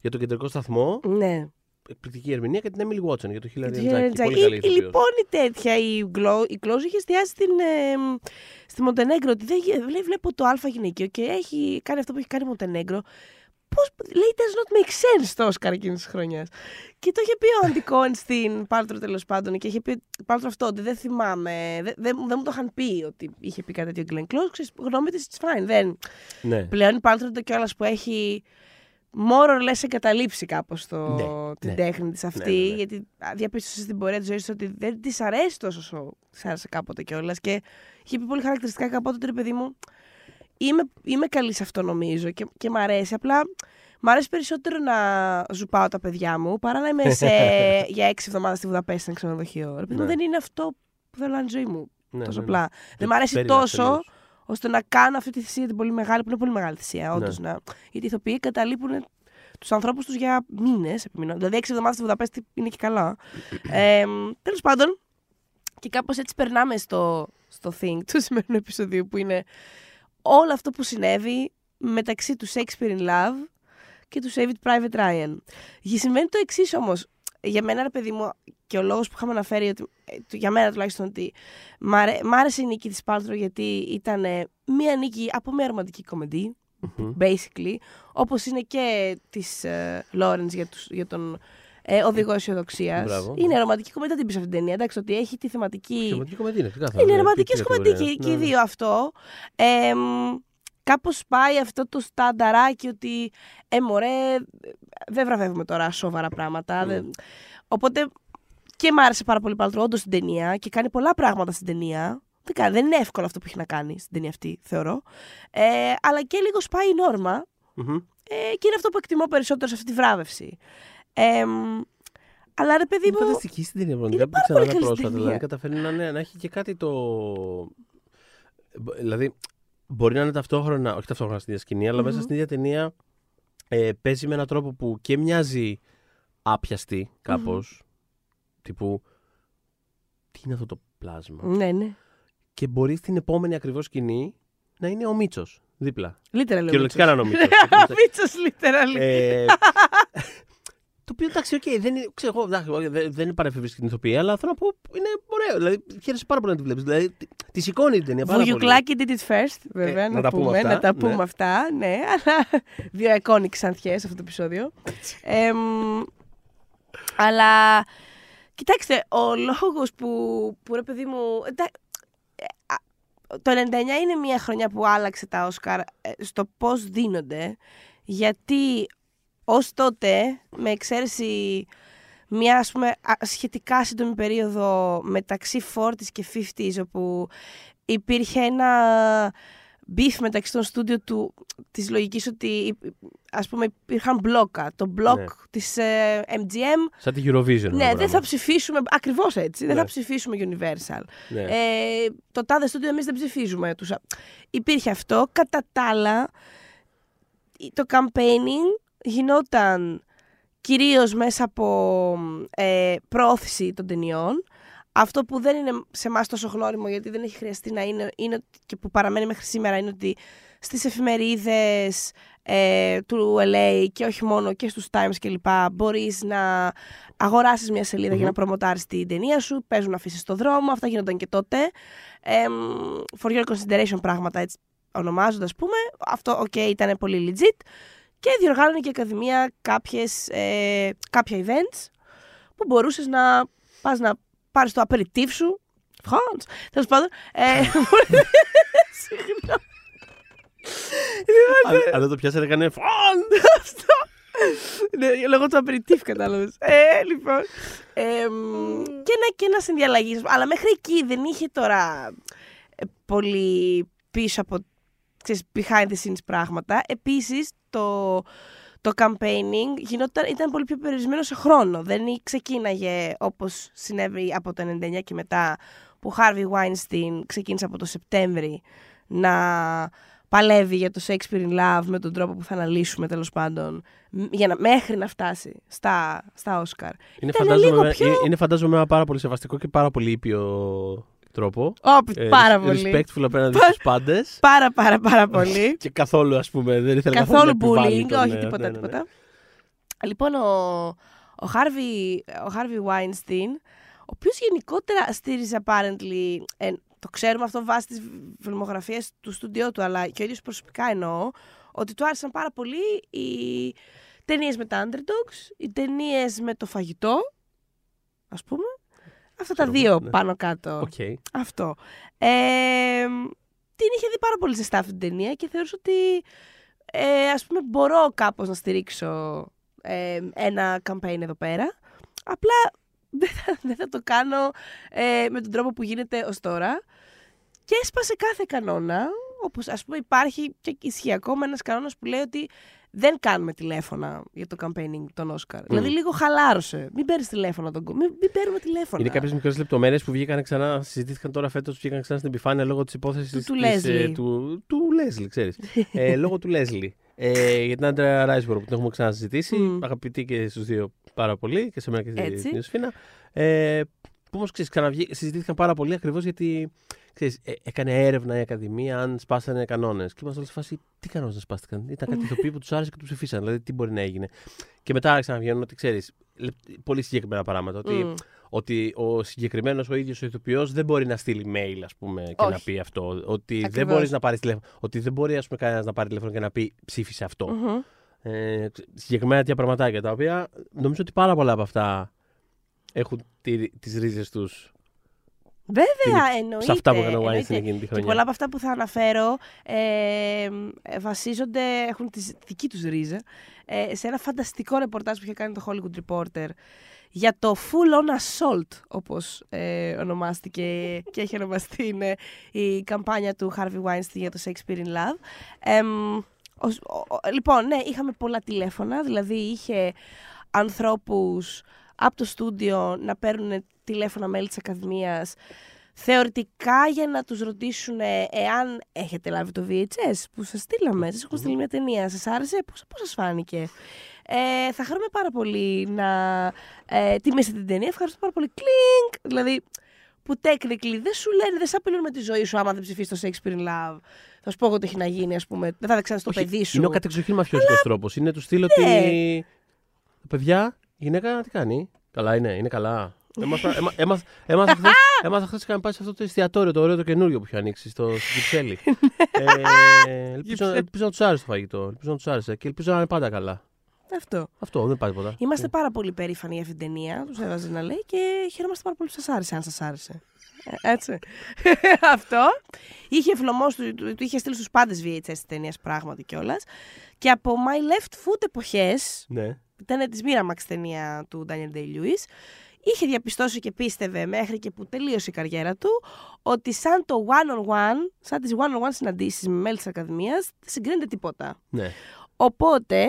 για το κεντρικό σταθμό. Ναι. Εκπληκτική ερμηνεία και την Emily Watson για το Hilary Το Jackie. Hilary Πολύ Jack. καλή Ή- ή ηθοποιός. Λοιπόν, η τέτοια, η, Glo- η Close είχε εστιάσει στην, ε, στη Μοντενέγκρο. Ότι δεν, γε- λέει, βλέπω το Α γυναικείο και έχει κάνει αυτό που έχει κάνει η Μοντενέγκρο. Πώς λέει, does not make sense το Όσκαρ εκείνης της χρονιάς. Και το είχε πει ο Αντι Κόεν στην Πάλτρο τέλος πάντων. Και είχε πει Πάλτρο αυτό, ότι δεν θυμάμαι. Δεν, δεν, δεν μου το είχαν πει ότι είχε πει κάτι τέτοιο Glenn Close. Ξέρεις, γνώμη της, it's fine. Δεν. Ναι. Πλέον η Πάλτρο το κιόλας που έχει more or less εγκαταλείψει κάπως Ναι, την ναι. τέχνη της αυτή. Ναι, ναι, ναι. Γιατί διαπίστωσες στην πορεία της ζωής ότι δεν της αρέσει τόσο όσο της άρεσε κάποτε κιόλας. Και είχε πει πολύ χαρακτηριστικά κάποτε ότι ρε παιδί μου, είμαι, είμαι καλή σε αυτό νομίζω και, και μ' αρέσει. Απλά μ' αρέσει περισσότερο να ζουπάω τα παιδιά μου παρά να είμαι σε, (laughs) για έξι εβδομάδες στη Βουδαπέστη σε ένα ξενοδοχείο. Ρε παιδί μου, Ναι. δεν είναι αυτό που θέλω να είναι η ζωή μου. Ναι, τόσο ναι, ναι. απλά. Δεν μ' αρέσει Πέριγα τόσο τελείως. ώστε να κάνω αυτή τη θυσία την πολύ μεγάλη, που είναι πολύ μεγάλη θυσία, όντως. Ναι. Να... Γιατί οι ηθοποιοί καταλείπουν τους ανθρώπους τους για μήνες. Δηλαδή, έξι εβδομάδες στη Βουδαπέστη είναι και καλά. (clears throat) ε, Τέλος πάντων, και κάπως έτσι περνάμε στο, στο thing του σημερινού επεισοδίου, που είναι όλο αυτό που συνέβη μεταξύ του Shakespeare in Love και του Save It Private Ryan. Για σημαίνει το εξής όμως. Για μένα, ρε παιδί μου, και ο λόγος που είχαμε αναφέρει, ότι, ε, του- για μένα τουλάχιστον, ότι μ' άρε- μ' άρεσε η νίκη της Πάλτρο γιατί ήταν ε, μία νίκη από μια ρομαντική κομμεντή, Μμμ. basically, όπως είναι και της ε, Lawrence για, τους, για τον ε, οδηγό αισιοδοξίας. Μπράβο. Είναι ρομαντική κομμεντή, δεν την πεις αυτή την ταινία, εντάξει, ότι έχει τη θεματική... Σημαντική κομμεντή είναι, ξεκάθαρα. Είναι ναι, ρομαντική τι- τι κομμεντή και, κατηγορία και οι είναι. Ναι, δύο αυτό. Ε, Κάπως πάει αυτό το στανταράκι ότι ε, μωρέ, δεν βραβεύουμε τώρα σοβαρά πράγματα. Mm. δεν- Οπότε και μ' άρεσε πάρα πολύ πάλι όντως στην ταινία και κάνει πολλά πράγματα στην ταινία. Δεν, κάνει, δεν είναι εύκολο αυτό που έχει να κάνει στην ταινία αυτή, θεωρώ. Ε, αλλά και λίγο σπάει η νόρμα Μμμ. ε, και είναι αυτό που εκτιμώ περισσότερο σε αυτή τη βράβευση. Ε, αλλά ρε παιδί Είναι μου. φανταστική στην ταινία πραγματικά. πάρα Που ξανά πολύ καλή πρόσφατα. στην Δηλαδή ταινία. καταφέρει να, ναι, να έχει και κάτι το. Δηλαδή μπορεί να είναι ταυτόχρονα, όχι ταυτόχρονα στην ίδια σκηνή, αλλά μέσα Μμμ. στην ίδια ταινία ε, παίζει με έναν τρόπο που και μοιάζει άπιαστη κάπως, Τύπου. Τι είναι αυτό το πλάσμα; Ναι, ναι. Και μπορεί στην επόμενη ακριβώς σκηνή να είναι ο Μίτσος δίπλα. Litera- Κυριολεκτικά να είναι ο Μίτσος. (laughs) Μίτσος, literally. Ε, το οποίο εντάξει, οκ, δεν είναι, ξέρω, εγώ, εντάξει, όχι, δεν, δεν είναι επανεφεύρεση στην ηθοποιία, αλλά θέλω να πω είναι ωραίο. Δηλαδή, χαίρεσαι πάρα πολύ να τη βλέπεις. Δηλαδή, τη- τη σηκώνει την ταινία πάρα πολύ. Βουγιουκλάκι did it first, βέβαια, Ε, να, να τα πούμε πούμε, αυτά, να τα ναι. πούμε αυτά, ναι, αλλά (laughs) δύο iconic ξανθιές αυτό το επεισόδιο. Εμ, αλλά Κοιτάξτε, ο λόγος που, που ρε παιδί μου... Ε, το 99 είναι μια χρονιά που άλλαξε τα Όσκαρ ε, στο πώς δίνονται, γιατί ως τότε, με εξαίρεση μια ας πούμε σχετικά σύντομη περίοδο μεταξύ 40s και 50s, όπου υπήρχε ένα beef μεταξύ των στούντιο του, της λογικής ότι ας πούμε υπήρχαν μπλόκα. Το μπλοκ ναι. της ε, MGM... Σαν τη Eurovision. Ναι, δεν θα ψηφίσουμε, ακριβώς έτσι, δεν θα ναι. ψηφίσουμε Universal. Ναι. Ε, το τάδε στούντιο εμείς δεν ψηφίζουμε. Τους... Υπήρχε αυτό. Κατά τα άλλα, το campaigning γινόταν κυρίως μέσα από ε, πρόθεση των ταινιών. Αυτό που δεν είναι σε εμάς τόσο γνώριμο γιατί δεν έχει χρειαστεί να είναι, είναι και που παραμένει μέχρι σήμερα είναι ότι στις εφημερίδες ε, του LA και όχι μόνο και στους Times και λοιπά μπορείς να αγοράσεις μια σελίδα για να προμοτάρεις την ταινία σου, παίζουν να αφήσεις στο δρόμο, αυτά γίνονταν και τότε. Ε, for your consideration πράγματα έτσι ονομάζοντας πούμε, αυτό ok ήταν πολύ legit και διοργάνωνε και η Ακαδημία κάποιες, ε, κάποια events που μπορούσες να πας να πάρεις το απεριτίφ σου. Φραντ. Τέλος πάντων. Ε, (laughs) Συγγνώμη. Αν δεν το πιάσατε, έκανε φραντ. Αυτό. Ναι, λόγω του απεριτίφ, κατάλαβες. Ε, λοιπόν. και, να, και να συνδιαλλαγείς. Αλλά μέχρι εκεί δεν είχε τώρα ε, πολύ πίσω από ξέρεις, behind the scenes πράγματα. Επίσης, το, το campaigning γινόταν, ήταν πολύ πιο περιορισμένο σε χρόνο. Δεν ξεκίναγε όπως συνέβη από το 99 και μετά που ο Harvey Weinstein ξεκίνησε από το Σεπτέμβρη να παλεύει για το Shakespeare in Love με τον τρόπο που θα αναλύσουμε τέλος πάντων για να, μέχρι να φτάσει στα, στα Oscar. Είναι, φαντάζομαι, πιο... είναι, είναι φαντάζομαι ένα πάρα πολύ σεβαστικό και πάρα πολύ ήπιο τρόπο. ε, πάρα πολύ. Respectful απέναντι στους πάντες. Πάρα, πάρα, πάρα πολύ. (laughs) και καθόλου, ας πούμε, δεν ήθελα καθόλου bullying, όχι ναι, τίποτα, ναι, ναι, τίποτα. Λοιπόν, ο, ο Harvey, ο Harvey Weinstein, ο οποίος γενικότερα στήριζε apparently, ε, το ξέρουμε αυτό βάσει τη φιλμογραφία του στούντιό του, αλλά και ο ίδιος προσωπικά εννοώ, ότι του άρεσαν πάρα πολύ οι ταινίες με τα underdogs, οι ταινίες με το φαγητό, ας πούμε, Αυτά τα δύο ναι. πάνω κάτω. Okay. Αυτό. Ε, την είχε δει πάρα πολύ ζεστά αυτή την ταινία και θεωρούσα ότι ε, ας πούμε μπορώ κάπως να στηρίξω ε, ένα campaign εδώ πέρα. Απλά δεν θα, δεν θα το κάνω ε, με τον τρόπο που γίνεται ως τώρα. Και έσπασε κάθε κανόνα, όπως ας πούμε υπάρχει και ισχύει ακόμα ένας κανόνας που λέει ότι δεν κάνουμε τηλέφωνα για το campaigning των Όσκαρ. Mm. Δηλαδή λίγο χαλάρωσε. Μην παίρνεις τηλέφωνο τον κόσμο. Μην, μην παίρνουμε τηλέφωνα. Είναι κάποιες μικρές λεπτομέρειες που βγήκαν ξανά, συζητήθηκαν τώρα φέτος, βγήκαν ξανά στην επιφάνεια λόγω της υπόθεσης του, του, ε, του, του Λέσλι, ξέρεις. (laughs) ε, λόγω του Λέσλι. Ε, για την Άντρα Ράισπορο που την έχουμε ξανασυζητήσει. Mm. Αγαπητή και στους δύο πάρα πολύ και σε μένα και στην Ιωσήφινα. Ε, που όμω συζητήθηκαν πάρα πολύ ακριβώς γιατί ξέρεις, ε, έκανε έρευνα η Ακαδημία αν σπάσανε κανόνες. Και είμαστε όλοι σε φάση, τι κανόνες δεν σπάστηκαν; Ήταν κάτι ηθοποιοί που τους άρεσε και τους ψηφίσαν. Δηλαδή, τι μπορεί να έγινε; Και μετά άρχισαν να βγαίνουν ότι ξέρεις, πολύ συγκεκριμένα πράγματα. Ότι, ότι ο συγκεκριμένος ο ίδιος ο ηθοποιός δεν μπορεί να στείλει mail, ας πούμε, και Όχι. να πει αυτό. Ότι Ακριβώς. δεν μπορείς να πάρεις τηλέφωνο. Ότι δεν μπορεί, ας πούμε, κανένας να πάρει τηλέφωνο και να πει ψήφισε αυτό. Mm-hmm. Ε, συγκεκριμένα τέτοια πραγματάκια τα οποία νομίζω ότι πάρα πολλά από αυτά έχουν τις ρίζες τους Βέβαια, εννοείται. Σε αυτά που έκανε ο Weinstein εκείνη τη χρονιά. Και πολλά από αυτά που θα αναφέρω ε, βασίζονται, έχουν τη δική τους ρίζα ε, σε ένα φανταστικό ρεπορτάζ που είχε κάνει το Hollywood Reporter για το full on assault, όπως ε, ονομάστηκε και έχει ονομαστεί είναι η καμπάνια του Harvey Weinstein για το Shakespeare in Love. Ε, λοιπόν, ναι, είχαμε πολλά τηλέφωνα, δηλαδή είχε ανθρώπους από το στούντιο να παίρνουν τηλέφωνα μέλη της Ακαδημίας θεωρητικά για να τους ρωτήσουν εάν έχετε λάβει το VHS που σας στείλαμε, σας έχουν στείλει μια ταινία, σας άρεσε, πώς, πώς σας φάνηκε. Ε, θα χαρούμε πάρα πολύ να ε, τιμήσετε την ταινία, ευχαριστώ πάρα πολύ. Κλίνκ! Δηλαδή, που technically δεν σου λένε, δεν σε απειλούν με τη ζωή σου άμα δεν ψηφίσεις το Shakespeare in Love. Θα σου πω εγώ τι έχει να γίνει, ας πούμε. Δεν θα δεξάνε στο παιδί σου. Είναι ο κατεξοχήν μαφιόζικος Αλλά... τρόπος. Είναι του στείλω ναι. ότι. Παιδιά, η γυναίκα τι κάνει; Καλά είναι, είναι καλά. (laughs) Έμαθα χθες είχαμε πάει σε αυτό το εστιατόριο το ωραίο το καινούριο που είχε ανοίξει στο Κυψέλη. (laughs) ε, ελπίζω, ελπίζω να τους άρεσε το φαγητό. Ελπίζω να τους άρεσε και ελπίζω να είναι πάντα καλά. Αυτό. Αυτό δεν πάει τίποτα. Είμαστε πάρα πολύ περήφανοι για αυτήν την ταινία, τους έβαζε να λέει και χαιρόμαστε πάρα πολύ που σας άρεσε, αν σας άρεσε. Ε, Έτσι. (laughs) Αυτό. Είχε φλωμό του, του, του είχε στείλει στους πάντες VHS της ταινίας πράγματι κιόλας. Και από My Left Foot εποχές, Ναι. Ήταν της Miramax ταινία του Daniel Day-Lewis, είχε διαπιστώσει και πίστευε μέχρι και που τελείωσε η καριέρα του ότι σαν το one-on-one, σαν τις one-on-one συναντήσεις με μέλη της Ακαδημίας, δεν συγκρίνεται τίποτα. ναι. Οπότε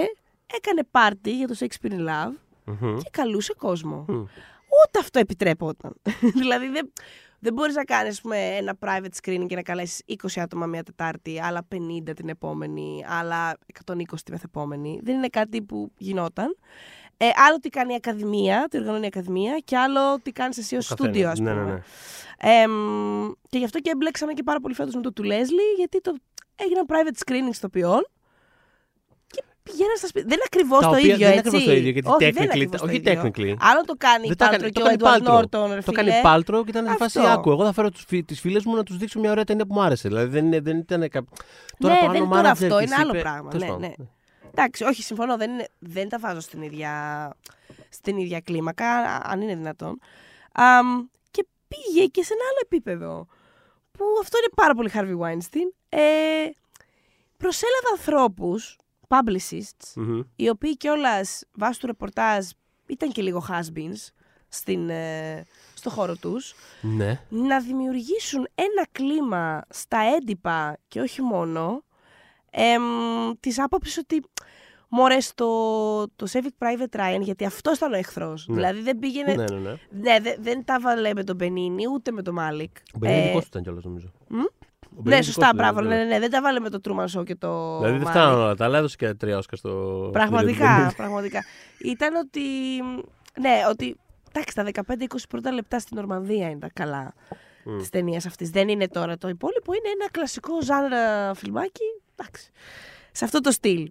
έκανε πάρτι για το Shakespeare in Love Μμμ. και καλούσε κόσμο. Μμ. Ούτε αυτό επιτρέπονταν. (laughs) δηλαδή δεν, δεν μπορείς να κάνεις πούμε, ένα private screening και να καλέσεις 20 άτομα μια Τετάρτη, άλλα 50 την επόμενη, άλλα 120 τη μεθεπόμενη. Δεν είναι κάτι που γινόταν. Ε, άλλο τι κάνει η Ακαδημία, τι οργανώνει η Ακαδημία, και άλλο τι κάνεις εσύ ως Καθένα. στούντιο, ας πούμε. Ναι, ναι, ναι. Εμ, και γι' αυτό και εμπλέξαμε και πάρα πολύ φέτος με το του Leslie, γιατί το έγιναν private screening στο ποιόν και πηγαίναν στα σπίτια. Δεν είναι ακριβώς Τα το οποία ίδιο, δεν είναι έτσι. ακριβώς το ίδιο, γιατί όχι, δεν είναι technically- ακριβώς το όχι ίδιο. technically. Άλλο το κάνει Δεν η Πάλτρο και ο Έντουαρντ Νόρτον, ρε Το φίλε. κάνει Πάλτρο και ήταν σε φάση Αυτό. άκου. Εγώ θα φέρω τις φίλες μου να τους δείξω μια ωραία ταινία που μου άρεσε. Δηλαδή δεν, είναι- δεν ήταν. κα- Ναι, το δεν άλλο είναι τώρα manager αυτό, της είναι άλλο είπε- πράγμα, Τέλος ναι, πάντων. ναι. Εντάξει, όχι, συμφωνώ, δεν, είναι, δεν τα βάζω στην ίδια, στην ίδια κλίμακα, α- αν είναι δυνατόν. Αμ, και πήγε και σε ένα άλλο επίπεδο, που αυτό είναι πάρα πολύ Harvey Weinstein. Ε, προσέλαβε ανθρώπους, publicists, Μμμ. οι οποίοι κιόλας βάσει του ρεπορτάζ ήταν και λίγο has-beens στην, ε, στο χώρο τους, Ναι. να δημιουργήσουν ένα κλίμα στα έντυπα και όχι μόνο εμ, της άποψης ότι μωρέ στο το Civic Private Ryan γιατί αυτός ήταν ο εχθρός. Ναι. Δηλαδή δεν πήγαινε... Ναι, ναι, ναι. Ναι, δε- δεν τα βάλε με τον Μπενίνι ούτε με τον Μάλικ. Ο Μπενίνι Ε, δικός του ήταν κιόλας νομίζω. μ; Ο Μπενίνι ναι, δικός σωστά, του ήταν, μπράβο. Ναι, ναι, ναι, δεν τα βάλε με το Truman Show και το. Δηλαδή δεν Malik. φτάνουν όλα τα, αλλά έδωσε και τρία Όσκα στο. Πραγματικά, (laughs) πραγματικά. Ήταν ότι. Ναι, ότι. Εντάξει, τα 15-20 πρώτα λεπτά στην Νορμανδία είναι τα καλά Μμ. της ταινίας αυτής. Δεν είναι τώρα το υπόλοιπο, είναι ένα κλασικό ζάνρα φιλμάκι. Εντάξει. Σε αυτό το στυλ.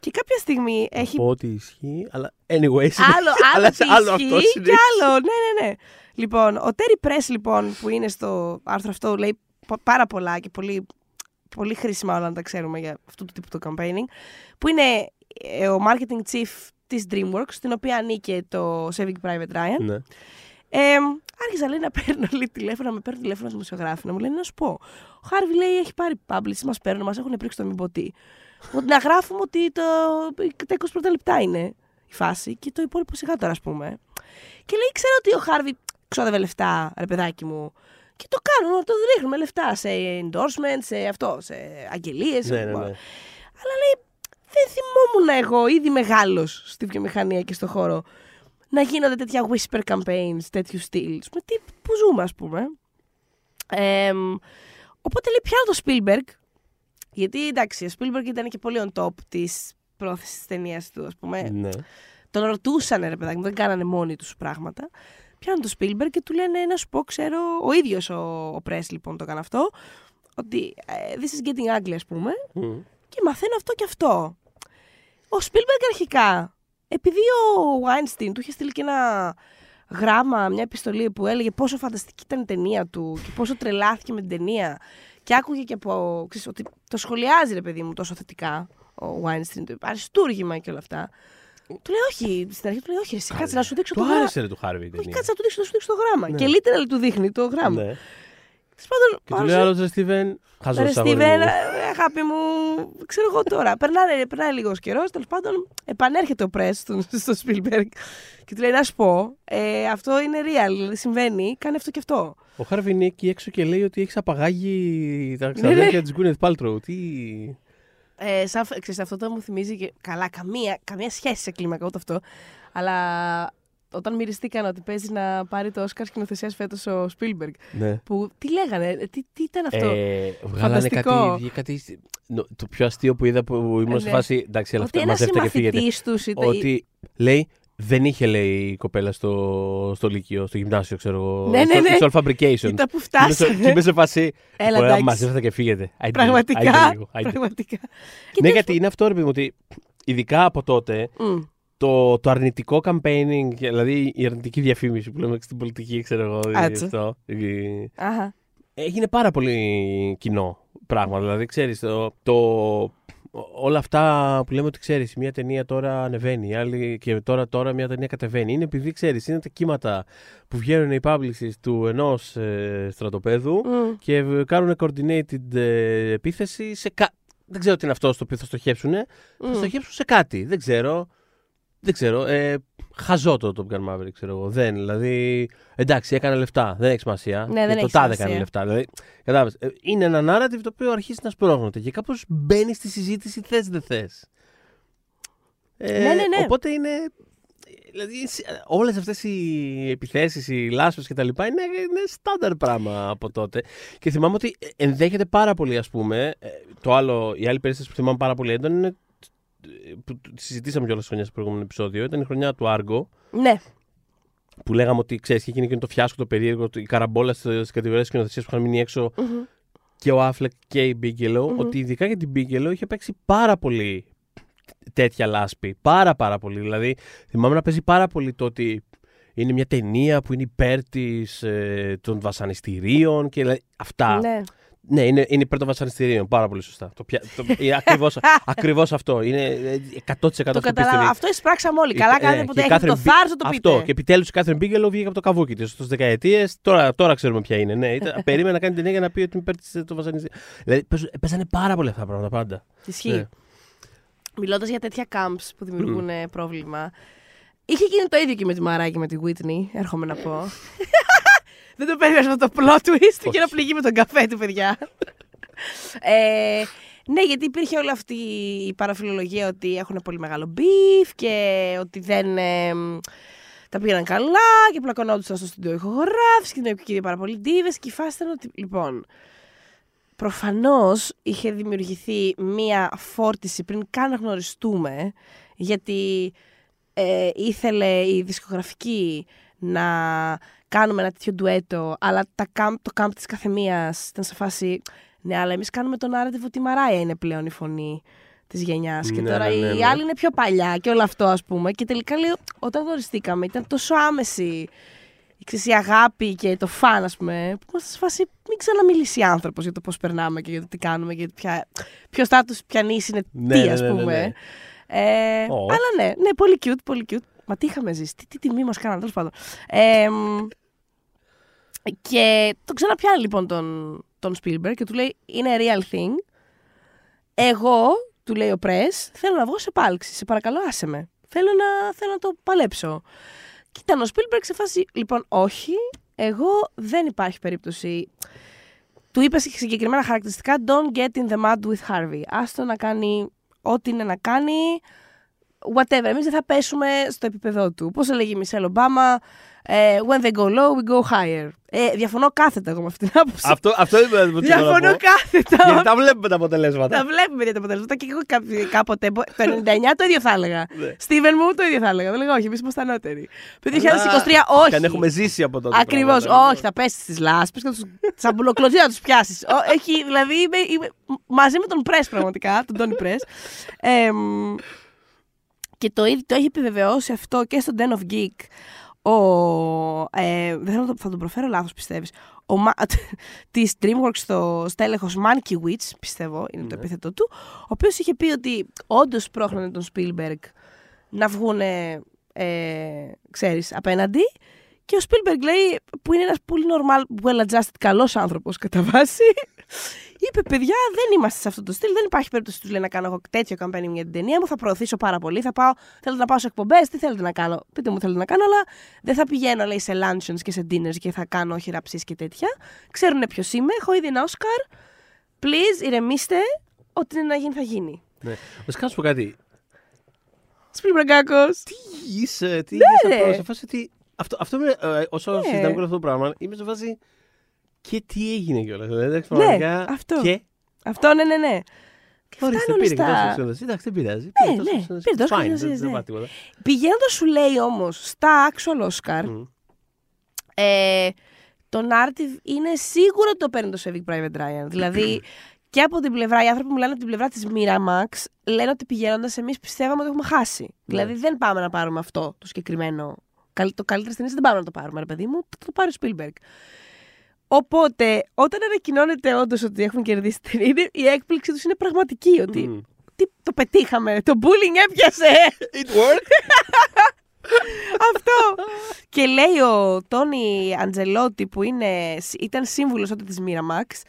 Και κάποια στιγμή έχει. Πω ότι ισχύει, αλλά anyway. Άλλο, άλλο, (laughs) αλλά τι σε άλλο ισχύει αυτό και συνέχισε. άλλο. Ναι, ναι, ναι. Λοιπόν, ο Τέρι Πρέσ, λοιπόν, που είναι στο άρθρο αυτό, λέει πα- πάρα πολλά και πολύ, πολύ χρήσιμα όλα να τα ξέρουμε για αυτού του τύπου το campaigning, που είναι ε, ο marketing chief της DreamWorks, στην οποία ανήκε το Saving Private Ryan. Ναι. Ε, άρχισα λέει να παίρνω λέει, τηλέφωνα, με παίρνουν τηλέφωνα δημοσιογράφοι να μου λένε να σου πω. Ο Χάρβι λέει έχει πάρει publish, μας παίρνουν, μας έχουν πρίξει το μην πω τι. Ότι να γράφουμε ότι το, τα 20 πρώτα λεπτά είναι η φάση και το υπόλοιπο σιγά τώρα, ας πούμε. Και λέει, ξέρω ότι ο Χάρβι ξόδευε λεφτά, ρε παιδάκι μου. Και το κάνουν, το ρίχνουμε λεφτά σε endorsement, σε αυτό, σε αγγελίες. Ναι, ναι, ναι. Αλλά λέει, δεν θυμόμουν εγώ, ήδη μεγάλος στη βιομηχανία και στο χώρο, να γίνονται τέτοια whisper campaigns, τέτοιου στυλ. Με τι, που ζούμε, ας πούμε. Εμ, οπότε λέει, πιάνω το Spielberg. Γιατί εντάξει, ο Spielberg ήταν και πολύ on top της πρόθεσης της ταινίας του, ας πούμε. Ναι. Τον ρωτούσαν, ρε παιδάκι μου, δεν κάνανε μόνοι τους πράγματα. Πιάνουν το Spielberg και του λένε να σου πω, ξέρω, ο ίδιος ο, ο Press λοιπόν το έκανε αυτό, ότι ε, this is getting ugly, ας πούμε, Μμ. και μαθαίνω αυτό και αυτό. Ο Spielberg αρχικά, επειδή ο Weinstein του είχε στείλει και ένα γράμμα, μια επιστολή που έλεγε πόσο φανταστική ήταν η ταινία του και πόσο τρελάθηκε με την ταινία και άκουγε και από, ξέρεις, ότι το σχολιάζει ρε παιδί μου τόσο θετικά ο Weinstein, το αριστούργημα και όλα αυτά. Του λέει όχι, στην αρχή του λέει όχι, εσύ, κάτσε να σου δείξω Του το γράμμα. άρεσε ρε του Χάρβι η Όχι, ταινία. κάτσε να του δείξω, να σου δείξω το γράμμα. Ναι. Και literal του δείχνει το γράμμα. Ναι. Τέλος πάντων, Και του πάω λέει σε- άλλο ρε Στίβεν, χαζό Ρε αγόρι Στίβεν, μου. ε, αγάπη μου, ξέρω εγώ τώρα. Περνάει, περνάει λίγος καιρός. Τέλος πάντων, επανέρχεται ο Πρέσ στο, στο Spielberg και του λέει: Να σου πω, ε, αυτό είναι real. δηλαδή Συμβαίνει, κάνει αυτό και αυτό. Ο Χάρβι είναι εκεί έξω και λέει ότι έχει απαγάγει τα Ναι, ξαδέρφια της Γκούνεθ Πάλτρο. Τι. Ε, σαν, ξέρεις, αυτό το μου θυμίζει και καλά, καμία, καμία σχέση σε κλίμακα, ούτε αυτό. Αλλά όταν μυριστήκαν ότι παίζεις να πάρει το Όσκαρ σκηνοθεσίας φέτος ο Spielberg. Ναι. Που τι λέγανε, ε, τι, τι ήταν αυτό; Ε, βγάλανε Φανταστικό. κάτι, βγήκε κάτι. νο- Το πιο αστείο που είδα που ήμουν σε ναι. φάση. Εντάξει, αλλά ότι αυτά ένας μαζεύτε και φύγετε. συμμαθητής τους ήταν. Ότι λέει δεν είχε λέει η κοπέλα στο, στο Λύκειο, στο γυμνάσιο, ξέρω εγώ. Ναι, ναι, στο ναι. Visual Fabrication. Ήταν που Και είμαι σε- φτάσανε. Και είμαι σε φάση. Έλα, Ωραία, εντάξει. μαζεύετε και φύγετε. Άιντε, Πραγματικά. άιντε λίγο, άιντε. Πραγματικά. Ναι, γιατί είναι αυτό, ρε παιδί μου, ότι ειδικά από τότε Μμ. το, το αρνητικό campaigning, δηλαδή η αρνητική διαφήμιση που λέμε στην πολιτική, ξέρω εγώ. Έτσι. Αυτό, η- Αχα. έγινε πάρα πολύ κοινό πράγμα. Δηλαδή, ξέρεις, το, το όλα αυτά που λέμε ότι ξέρεις, μια ταινία τώρα ανεβαίνει, η άλλη και τώρα, τώρα μια ταινία κατεβαίνει. Είναι επειδή ξέρεις, είναι τα κύματα που βγαίνουν οι publicists του ενός ε, στρατοπέδου Μμ. και κάνουν coordinated ε, επίθεση σε κα... Δεν ξέρω τι είναι αυτό στο οποίο θα στοχεύσουν. Θα Μμ. στοχεύσουν σε κάτι. Δεν ξέρω. Δεν ξέρω. Ε, χαζό το Top Gun Maverick, ξέρω εγώ. Δεν. Δηλαδή. Εντάξει, έκανε λεφτά. Δεν έχει σημασία. Ναι, δεν Και το έχει τάδε σημασία. έκανε λεφτά. Δηλαδή, κατάλαβες. Ε, είναι ένα narrative το οποίο αρχίζει να σπρώχνεται και κάπως μπαίνει στη συζήτηση θες δεν θες. Ε, Ναι, ναι, ναι. Οπότε είναι. Δηλαδή, όλες αυτές οι επιθέσεις, οι λάσπες κτλ. Είναι, είναι στάνταρ πράγμα από τότε. Και θυμάμαι ότι ενδέχεται πάρα πολύ, ας πούμε. ε, Το άλλο, η άλλη περίσταση που θυμάμαι πάρα πολύ έντονα είναι. Ε, που τη συζητήσαμε κιόλας χρονιά στο προηγούμενο επεισόδιο. Ήταν η χρονιά του Άργο. Ναι. Που λέγαμε ότι ξέρεις, είχε γίνει και το φιάσκο, το περίεργο, η καραμπόλα στι κατηγορίες σκηνοθεσίας που είχαν μείνει έξω Μμμ. και ο Άφλεκ και η Μπίγκελο. Μμμ. Ότι ειδικά για την Μπίγκελο είχε παίξει πάρα πολύ τέτοια λάσπη. Πάρα πάρα πολύ. Δηλαδή, θυμάμαι να παίζει πάρα πολύ το ότι είναι μια ταινία που είναι υπέρ της, ε, των βασανιστήριων και δηλαδή, αυτά. Ναι. Ναι, είναι, είναι υπέρ των βασανιστήριων. Πάρα πολύ σωστά. Το, πια- το, είναι ακριβώς, (laughs) ακριβώς αυτό. Είναι ε, 100% Το αυτό που καταλάβα. πιστεύει. Αυτό εισπράξαμε όλοι. Η- Καλά ε, κάνετε και που η δεν έχετε Κάθριν το Μπι- θάρρο το πείτε. Αυτό. Και επιτέλους η Κάθριν Μπίγκελο βγήκε από το καβούκι της στις δεκαετίες. Τώρα, τώρα ξέρουμε ποια είναι. Ναι, ήταν, (laughs) περίμενε να κάνει ταινία για να πει ότι είναι υπέρ της- των βασανιστήριων. Δηλαδή παίζουν- παίζανε πάρα πολλά αυτά τα πράγματα πάντα. Ισχύει. Ναι. Μιλώντας για τέτοια camps που δημιουργούν ε, πρόβλημα. Είχε γίνει το ίδιο και με τη Μαρά και με τη Whitney, έρχομαι να πω. (laughs) Δεν το περίμενα αυτό το plot twist και να πληγεί με τον καφέ του, παιδιά. ε, ναι, γιατί υπήρχε όλη αυτή η παραφιλολογία ότι έχουν πολύ μεγάλο beef και ότι δεν ε, μ, τα πήγαιναν καλά και πλακωνόντουσαν στο στούντιο ηχογράφηση και δεν υπήρχε πάρα πολύ ντίβες και η φάση ήταν ότι, λοιπόν, προφανώς είχε δημιουργηθεί μία φόρτιση πριν καν να γνωριστούμε γιατί ε, ήθελε η δισκογραφική να κάνουμε ένα τέτοιο ντουέτο αλλά τα camp, το κάμπ της καθεμίας ήταν σε φάση ναι αλλά εμείς κάνουμε τον narrative ότι η Μαράια είναι πλέον η φωνή της γενιάς και Ναι, τώρα ναι, ναι, η ναι. άλλη είναι πιο παλιά και όλο αυτό ας πούμε και τελικά λέω όταν γνωριστήκαμε ήταν τόσο άμεση η, ξέρεις, η αγάπη και το φαν, ας πούμε, που είμαστε σε φάση μην ξαναμιλήσει άνθρωπος για το πώς περνάμε και για το τι κάνουμε και για το ποια, ποιος στάτου πιανή είναι Ναι, τι, ναι, ας ναι, ναι, πούμε. ναι. Ε, Ω. Αλλά ναι, ναι, πολύ cute, πολύ cute. Μα τι είχαμε ζήσει, τι, τι τιμή μας κάνανε, τέλος πάντων. Ε, μ, και τον ξαναπιάνει λοιπόν τον, τον Spielberg και του λέει: Είναι real thing. Εγώ, του λέει ο Πρέσ, θέλω να βγω σε πάλξη. Σε παρακαλώ, άσε με. Θέλω να, θέλω να το παλέψω. Και ήταν ο Spielberg σε φάση, λοιπόν, όχι, εγώ δεν υπάρχει περίπτωση. Του είπε συγκεκριμένα χαρακτηριστικά Don't get in the mud with Harvey. Άστο να κάνει ό,τι είναι να κάνει. Whatever. Εμείς δεν θα πέσουμε στο επίπεδό του. Πώς έλεγε η Μισελ Ομπάμα, ε, When they go low, we go higher. Ε, διαφωνώ κάθετα εγώ με αυτήν την άποψη. Αυτό, αυτό είναι το τι θέλω να Διαφωνώ πω. κάθετα. Γιατί τα βλέπουμε τα αποτελέσματα. Τα βλέπουμε για τα αποτελέσματα και εγώ κάποι- κάποτε. μπο- Το 99 το ίδιο θα έλεγα. (laughs) Ναι. Στίβεν μου το ίδιο θα έλεγα. Δεν λέγα όχι, εμείς είμαστε ανώτεροι. Το 2023 Αλλά- όχι. Και αν έχουμε ζήσει από τότε. Ακριβώς. πράγματα, Όχι, θα πέσει στις λάσπες και θα του τσαμπουλοκλωθεί να τους πιάσεις. Έχει, δηλαδή είμαι, είμαι μαζί με τον Πρέ πραγματικά, τον Τόνι Πρέ. Και το, ίδιο- το έχει επιβεβαιώσει αυτό και στο Den of Geek. Ο, ε, δεν θα, το, θα τον προφέρω λάθος πιστεύεις ο, Μα- (laughs) της DreamWorks το στέλεχος Mankiewicz πιστεύω είναι το Ναι. επίθετο του ο οποίος είχε πει ότι όντως πρόχνανε τον Spielberg να βγουν ε, ξέρεις απέναντι και ο Spielberg λέει που είναι ένας πολύ normal, well adjusted καλός άνθρωπος κατά βάση είπε παιδιά δεν είμαστε σε αυτό το στυλ δεν υπάρχει περίπτωση τους λέει να κάνω εγώ τέτοιο campaigning για την ταινία μου θα προωθήσω πάρα πολύ θα πάω, θέλετε να πάω σε εκπομπές τι θέλετε να κάνω πείτε μου θέλετε να κάνω αλλά δεν θα πηγαίνω λέει σε luncheons και σε dinners και θα κάνω χειραψίες και τέτοια ξέρουν ποιος είμαι έχω ήδη ένα Oscar please ηρεμήστε ό,τι είναι να γίνει θα γίνει Ναι. Να σου πω κάτι. Spielbergάκος Τι είσαι, τι Ναι, είσαι ρε. αυτό. Σε φάση ότι. Αυτό, αυτό με, ε, όσο Ναι. συζητάμε όλο αυτό το πράγμα, είμαι σε φάση. Και τι έγινε κιόλας. Δηλαδή, εντάξει, Ναι, πραγματικά. αυτό. Και. αυτό ναι ναι ναι και Ορίστε, φτάνουν πήρε και στα- τόσο εξοδοσία. Εντάξει, δεν πειράζει. Ναι, τόσο ναι, εξοδοσία. πήρε τόσο Fine, εξοδοσίες, δεν- Δεν ναι. πάει τίποτα. Πηγαίνοντας σου λέει όμως στα actual Oscar, Μμ. ε, το narrative είναι σίγουρο ότι το παίρνει το Saving Private Ryan. δηλαδή και από την πλευρά, οι άνθρωποι που μιλάνε από την πλευρά της Miramax λένε ότι πηγαίνοντας εμείς πιστεύαμε ότι έχουμε χάσει. Δηλαδή δεν πάμε να πάρουμε αυτό το συγκεκριμένο. καλ- Το καλύτερο ταινία δεν πάμε να το πάρουμε, ρε παιδί μου, θα το πάρει ο Spielberg. Οπότε, όταν ανακοινώνεται όντως ότι έχουν κερδίσει την ταινία, είναι- η έκπληξη τους είναι πραγματική. Ότι Μμ. τι, το πετύχαμε. Το bullying έπιασε. It worked. (laughs) Αυτό. και λέει ο Τόνι Αντζελότη που είναι, ήταν σύμβουλος τότε της Miramax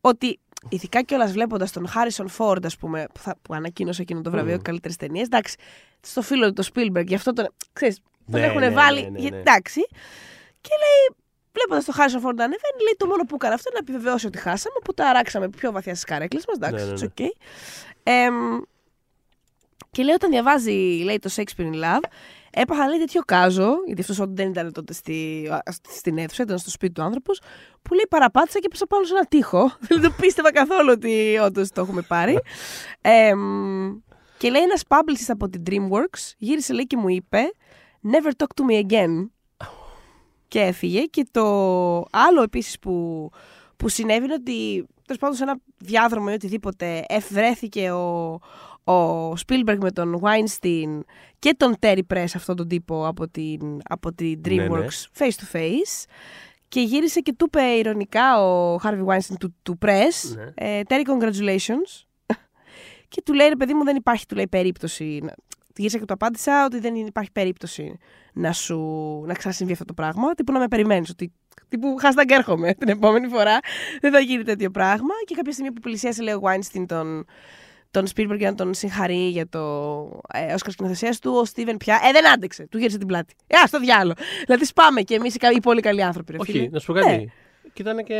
ότι ειδικά κιόλας βλέποντας τον Χάρισον Φόρντ, ας πούμε, που, θα, που ανακοίνωσε εκείνο το βραβείο mm. καλύτερη ταινία. Εντάξει, στο φίλο του Spielberg, γι' αυτό τον. Ξέρεις, τον Ναι, έχουν ναι, βάλει. ναι, ναι, ναι. Εντάξει. Και λέει, βλέποντας τον Χάρισον Φόρντ να ανεβαίνει, λέει το μόνο που έκανε αυτό είναι να επιβεβαιώσει ότι χάσαμε. Οπότε αράξαμε πιο βαθιά στις καρέκλες μας. Εντάξει, Ναι, ναι, ναι. it's okay. Εμ, και λέει όταν διαβάζει λέει, το Shakespeare in Love, έπαθα λέει τέτοιο κάζο, γιατί αυτός δεν ήταν τότε στη, στην αίθουσα, ήταν στο σπίτι του άνθρωπο, που λέει παραπάτησα και πέσα πάνω σε ένα τοίχο. (laughs) δεν το πίστευα καθόλου ότι όντως το έχουμε πάρει. Εμ, και λέει ένας publicist από την DreamWorks γύρισε λέει και μου είπε Never talk to me again. Και έφυγε. Και το άλλο επίσης που, που συνέβη είναι ότι τέλος πάντων σε ένα διάδρομο ή οτιδήποτε ευρέθηκε ο, ο Spielberg με τον Weinstein και τον Terry Press, αυτόν τον τύπο από την, από την Ναι, ναι. DreamWorks face to face. Και γύρισε και του είπε ηρωνικά ο Harvey Weinstein του, του Press, Ναι. ε, Terry, congratulations. (laughs) και του λέει, ρε παιδί μου, δεν υπάρχει, του λέει, περίπτωση. Να- Γύρισα και του απάντησα ότι δεν υπάρχει περίπτωση να σου να ξανασυμβεί αυτό το πράγμα. Τύπου να με περιμένεις. Ότι τύπου hashtag έρχομαι την επόμενη φορά. Δεν θα γίνει τέτοιο πράγμα. Και κάποια στιγμή που πλησίασε, λέει ο Weinstein τον, τον Spielberg για να τον συγχαρεί για το ε, Όσκαρ σκηνοθεσία του, ο Steven πια. Ε, δεν άντεξε. Του γύρισε την πλάτη. Ε, ας το διάλο. Δηλαδή σπάμε κι εμείς οι, κα- οι πολύ καλοί άνθρωποι. Ρε, φίλε. Όχι, να σου πω κάτι. Ναι. Και ήταν και.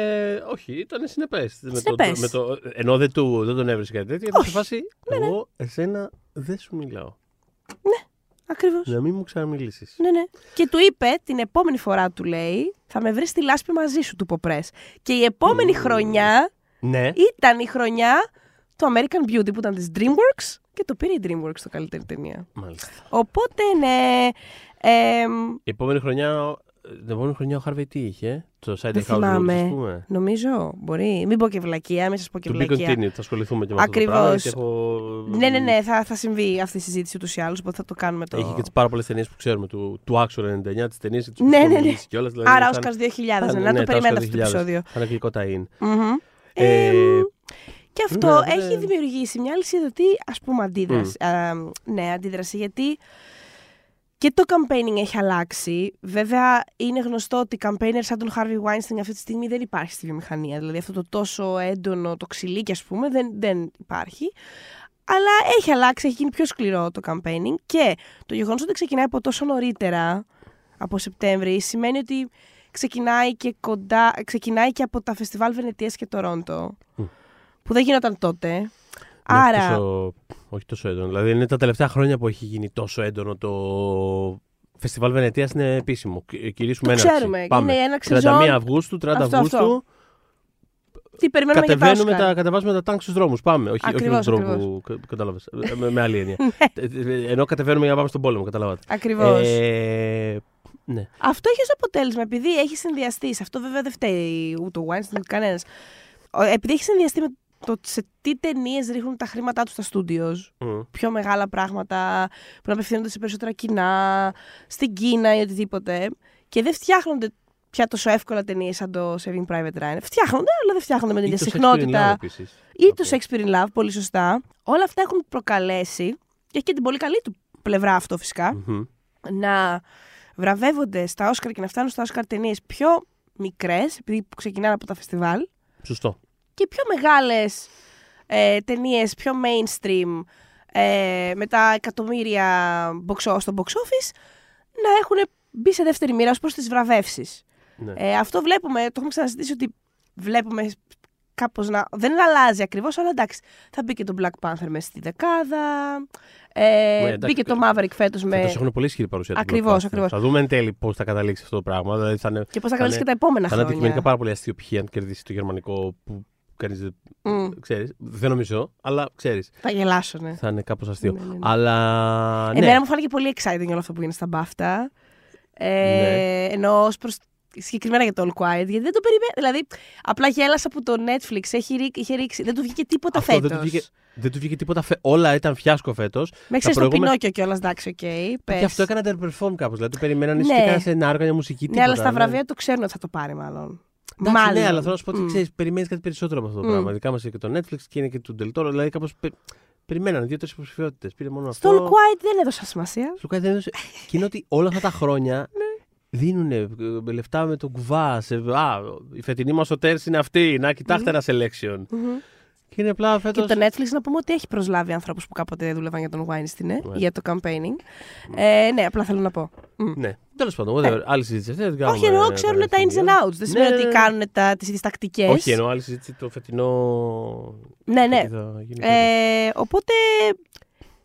Όχι, ήταν συνεπές. Συνεπές. Με το, ενώ δεν, του, δεν τον έβρισε κάτι τέτοιο, ήταν σε Όχι. φάση. Εγώ, εσένα δεν σου μιλάω. Ακριβώς. Να μην μου ξαναμιλήσεις. Ναι, ναι. Και του είπε την επόμενη φορά του λέει θα με βρεις στη λάσπη μαζί σου του Ποπρές. Και η επόμενη χρονιά Ναι. ήταν η χρονιά του American Beauty που ήταν της DreamWorks και το πήρε η DreamWorks το καλύτερη ταινία. Μάλιστα. Οπότε ναι. εμ, Η επόμενη χρονιά. Την επόμενη χρονιά ο Harvey τι είχε; Το Side Δεν House Rules, θυμάμαι. ας πούμε. νομίζω, μπορεί. Μην πω και βλακεία, μην σας πω και To be βλακεία. continued. Θα ασχοληθούμε και με αυτό το Ακριβώς. πράγμα. γιατί Έχω... Ναι, ναι, ναι, θα, θα συμβεί αυτή η συζήτηση ούτως ή άλλως, οπότε θα το κάνουμε το. Έχει και τις πάρα πολλές ταινίες που ξέρουμε του, του Άξορα 99, τις ταινίες τη Ναι, ναι, ναι. Κιόλας, δηλαδή, Άρα, θα- Oscars 2000, θα- ναι, να ναι, το τα περιμένετε Oscars αυτό το 2000. επεισόδιο. Θα είναι γλυκό είναι. Μμμ. Ε, Εμ, Και αυτό Ναι, δεν- έχει δημιουργήσει μια αλυσιδωτή ας πούμε αντίδραση. Α, ναι, αντίδραση γιατί και το campaigning έχει αλλάξει. Βέβαια είναι γνωστό ότι campaigner σαν τον Harvey Weinstein αυτή τη στιγμή δεν υπάρχει στη βιομηχανία. Δηλαδή αυτό το τόσο έντονο, το ξυλίκι ας πούμε δεν, δεν υπάρχει. Αλλά έχει αλλάξει, έχει γίνει πιο σκληρό το campaigning και το γεγονός ότι ξεκινάει από τόσο νωρίτερα, από Σεπτέμβρη, σημαίνει ότι ξεκινάει και, κοντά, ξεκινάει και από τα φεστιβάλ Βενετίας και Τορόντο, Μμ. που δεν γινόταν τότε. Ναι, Άρα, Τόσο, όχι τόσο έντονο. Δηλαδή είναι τα τελευταία χρόνια που έχει γίνει τόσο έντονο το. Φεστιβάλ Βενετίας είναι επίσημο. Κυ- Κηρύσουμε Το έναρξη. ξέρουμε. Πάμε. Είναι έναρξη 31 ζώων. Αυγούστου, 30 Αυτό, Αυγούστου. αυτό. τι περιμένουμε για τα Κατεβαίνουμε Όσκαρ. τα, κατεβάζουμε τα τάγκ στους δρόμους. Πάμε. Όχι, όχι με Ακριβώς, τον τρόπο ακριβώς. που κατάλαβες. με, με άλλη έννοια. (laughs) Ε, ε, Ενώ κατεβαίνουμε για να πάμε στον πόλεμο, καταλάβατε. Ακριβώς. Ε, ναι. Αυτό έχεις ως αποτέλεσμα, επειδή έχεις συνδυαστεί, σε αυτό βέβαια δεν φταίει ούτε ο Weinstein ούτε κανένας. Επειδή έχεις συνδυαστεί με το σε τι ταινίες ρίχνουν τα χρήματά τους στα στούντιος, Μμ. πιο μεγάλα πράγματα που να απευθύνονται σε περισσότερα κοινά, στην Κίνα ή οτιδήποτε, και δεν φτιάχνονται πια τόσο εύκολα ταινίες σαν το Saving Private Ryan. Φτιάχνονται, αλλά δεν φτιάχνονται με την Ή ίδια το Shakespeare in συχνότητα. Love επίσης. Ή το Αυτό. Shakespeare in Love, πολύ σωστά. Όλα αυτά έχουν προκαλέσει, και έχει και την πολύ καλή του πλευρά αυτό φυσικά, Μμμ. να βραβεύονται στα Όσκαρ και να φτάνουν στα Όσκαρ ταινίες πιο μικρές, επειδή που ξεκινάνε από τα φεστιβάλ, Σωστό. Και πιο μεγάλες ε, ταινίες, πιο mainstream, ε, με τα εκατομμύρια box, στο box office, να έχουν μπει σε δεύτερη μοίρα ως προς τις βραβεύσεις. Ναι. Ε, αυτό βλέπουμε, το έχουμε ξαναζητήσει ότι βλέπουμε κάπως να... Δεν αλλάζει ακριβώς, αλλά εντάξει. Θα μπει και το Black Panther μέσα στη δεκάδα. Ε, Ναι, εντάξει, μπήκε το Maverick φέτος με... Φέτος έχουν πολύ ισχυρή παρουσία. του Ακριβώς, Blockbuster. ακριβώς. Θα δούμε εν τέλει πώς θα καταλήξει αυτό το πράγμα. Δηλαδή θα είναι, Και πώς θα θα καλέσει και είναι- τα επόμενα θα είναι αντικειμενικά χρόνια. πάρα πολύ αστείο π.χ. αν κερδίσει το γερμανικό που κανεί δεν Μμ, ξέρεις. Δεν νομίζω, αλλά ξέρεις. θα γελάσω, ναι. Θα είναι κάπως αστείο. Ναι, ναι, ναι. Αλλά. Ναι. Εμένα μου φάνηκε πολύ exciting όλο αυτό που είναι στα BAFTA. Ε, Ναι. Ενώ ως προς συγκεκριμένα για το All Quiet, γιατί δεν το περιμένω. Δηλαδή, απλά γέλασα που το Netflix έχει, ρί- είχε ρίξει. Δεν του βγήκε τίποτα Αυτό φέτος. δεν του, βγήκε, δεν του βγήκε τίποτα. Φε... Όλα ήταν φιάσκο φέτος. Με ξέρει το προηγούμε- Πινόκιο κιόλας, εντάξει, οκ. πες. Και αυτό έκανα perform κάπως. Δηλαδή το περιμέναν ίσω Ναι. και κάνανε ένα άργο για μουσική. Ναι, αλλά τίποτα, στα βραβεία το ξέρουν ότι θα το πάρει, μάλλον. Εντάξει, μάλλον. Ναι, αλλά θέλω να σου πω ότι Μμ. ξέρεις, περιμένεις κάτι περισσότερο από αυτό το Μμ. πράγμα. Δικά μα και το Netflix και είναι και του Del Toro. Δηλαδή κάπως. περιμένανε δύο-τρεις υποψηφιότητες. Πήρε μόνο Στο αυτό. All Quiet δεν έδωσα σημασία. Στο Quiet δεν έδωσε. (laughs) και είναι ότι όλα αυτά τα χρόνια δίνουν λεφτά με τον κουβά. Σε, α, η φετινή μας ο Τέρς είναι αυτή. Να κοιτάξτε ένα selection. Μμμ. Και είναι απλά φέτο. Και το Netflix να πούμε ότι έχει προσλάβει ανθρώπους που κάποτε δούλευαν για τον Weinstein ε, Ναι. για το campaigning. Ε, ναι, απλά θέλω να πω. Μμ. Ναι, τέλος πάντων, whatever. άλλη συζήτηση. αυτή, δεν την κάνουμε Όχι, εννοώ ξέρουν τα ins παρεξηγία. and outs. Δεν σημαίνει Ναι, ότι ναι, ναι. κάνουν τα, τις ίδιες τακτικές. Όχι, εννοώ άλλη συζήτηση το φετινό. Ναι, ναι. τι θα γίνει φέτος. Ε, οπότε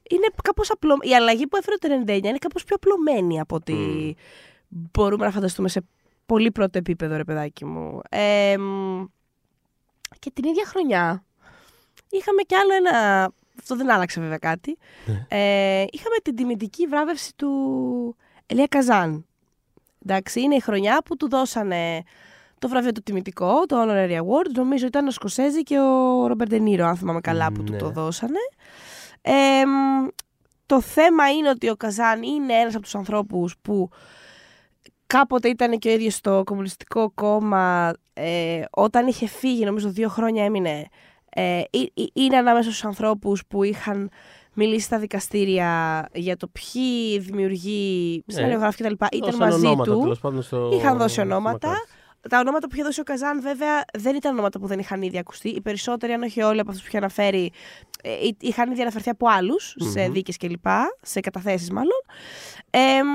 είναι κάπως απλό. Η αλλαγή που έφερε το 99 είναι κάπως πιο απλωμένη από ότι Μμ. μπορούμε να φανταστούμε σε πολύ πρώτο επίπεδο, ρε παιδάκι μου. Ε, μ, και την ίδια χρονιά είχαμε κι άλλο ένα. Αυτό δεν άλλαξε βέβαια κάτι. Ναι. Ε, είχαμε την τιμητική βράβευση του Ελία Καζάν. Εντάξει, είναι η χρονιά που του δώσανε το βραβείο το τιμητικό, το Honorary Award. Νομίζω ήταν ο Σκοσέζη και ο Ρομπερ Ντενίρο, αν θυμάμαι καλά, που του Ναι. το δώσανε. Ε, μ, το θέμα είναι ότι ο Καζάν είναι ένας από τους ανθρώπους που κάποτε ήταν και ο ίδιος στο Κομμουνιστικό Κόμμα. Ε, όταν είχε φύγει, νομίζω δύο χρόνια έμεινε, ε, ή- ή- είναι ανάμεσα στους ανθρώπους που είχαν μιλήσει στα δικαστήρια για το ποιοι δημιουργοί, Ναι. σενάριογράφοι κτλ. Ήταν Δώσαν μαζί ονόματα, του. τέλος πάντων, στο... Είχαν δώσει στο ονόματα. μακάρι. Τα ονόματα που είχε δώσει ο Καζάν, βέβαια, δεν ήταν ονόματα που δεν είχαν ήδη ακουστεί. Οι περισσότεροι, αν όχι όλοι από αυτούς που είχε αναφέρει, ε, εί- είχαν ήδη αναφερθεί από άλλους σε Μμμ. δίκες κλπ. Σε καταθέσεις, μάλλον. Ε, μ,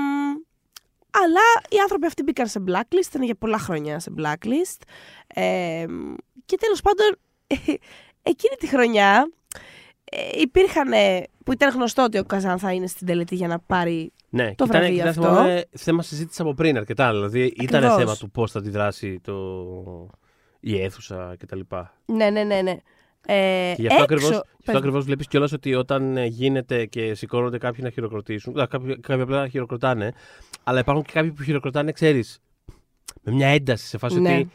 αλλά οι άνθρωποι αυτοί μπήκαν σε blacklist, ήταν για πολλά χρόνια σε blacklist. Ε, μ, και τέλος πάντων, εκείνη τη χρονιά ε, υπήρχαν. ε, που ήταν γνωστό ότι ο Καζάν θα είναι στην τελετή για να πάρει. Ναι, το και ήταν, βραβείο και ήταν, αυτό. θυμάμαι, θέμα συζήτηση από πριν αρκετά. Δηλαδή ήταν Ακριβώς. θέμα του πώς θα αντιδράσει το... η αίθουσα κτλ. Ναι, ναι, ναι. ναι. Ε, Και γι' αυτό έξω- ακριβώ πες μου. ακριβώς βλέπεις κιόλας ότι όταν ε, γίνεται και σηκώνονται κάποιοι να χειροκροτήσουν. α, Κάποιοι, κάποιοι απλά χειροκροτάνε. Αλλά υπάρχουν και κάποιοι που χειροκροτάνε, ξέρεις, με μια ένταση σε φάση Ναι. ότι.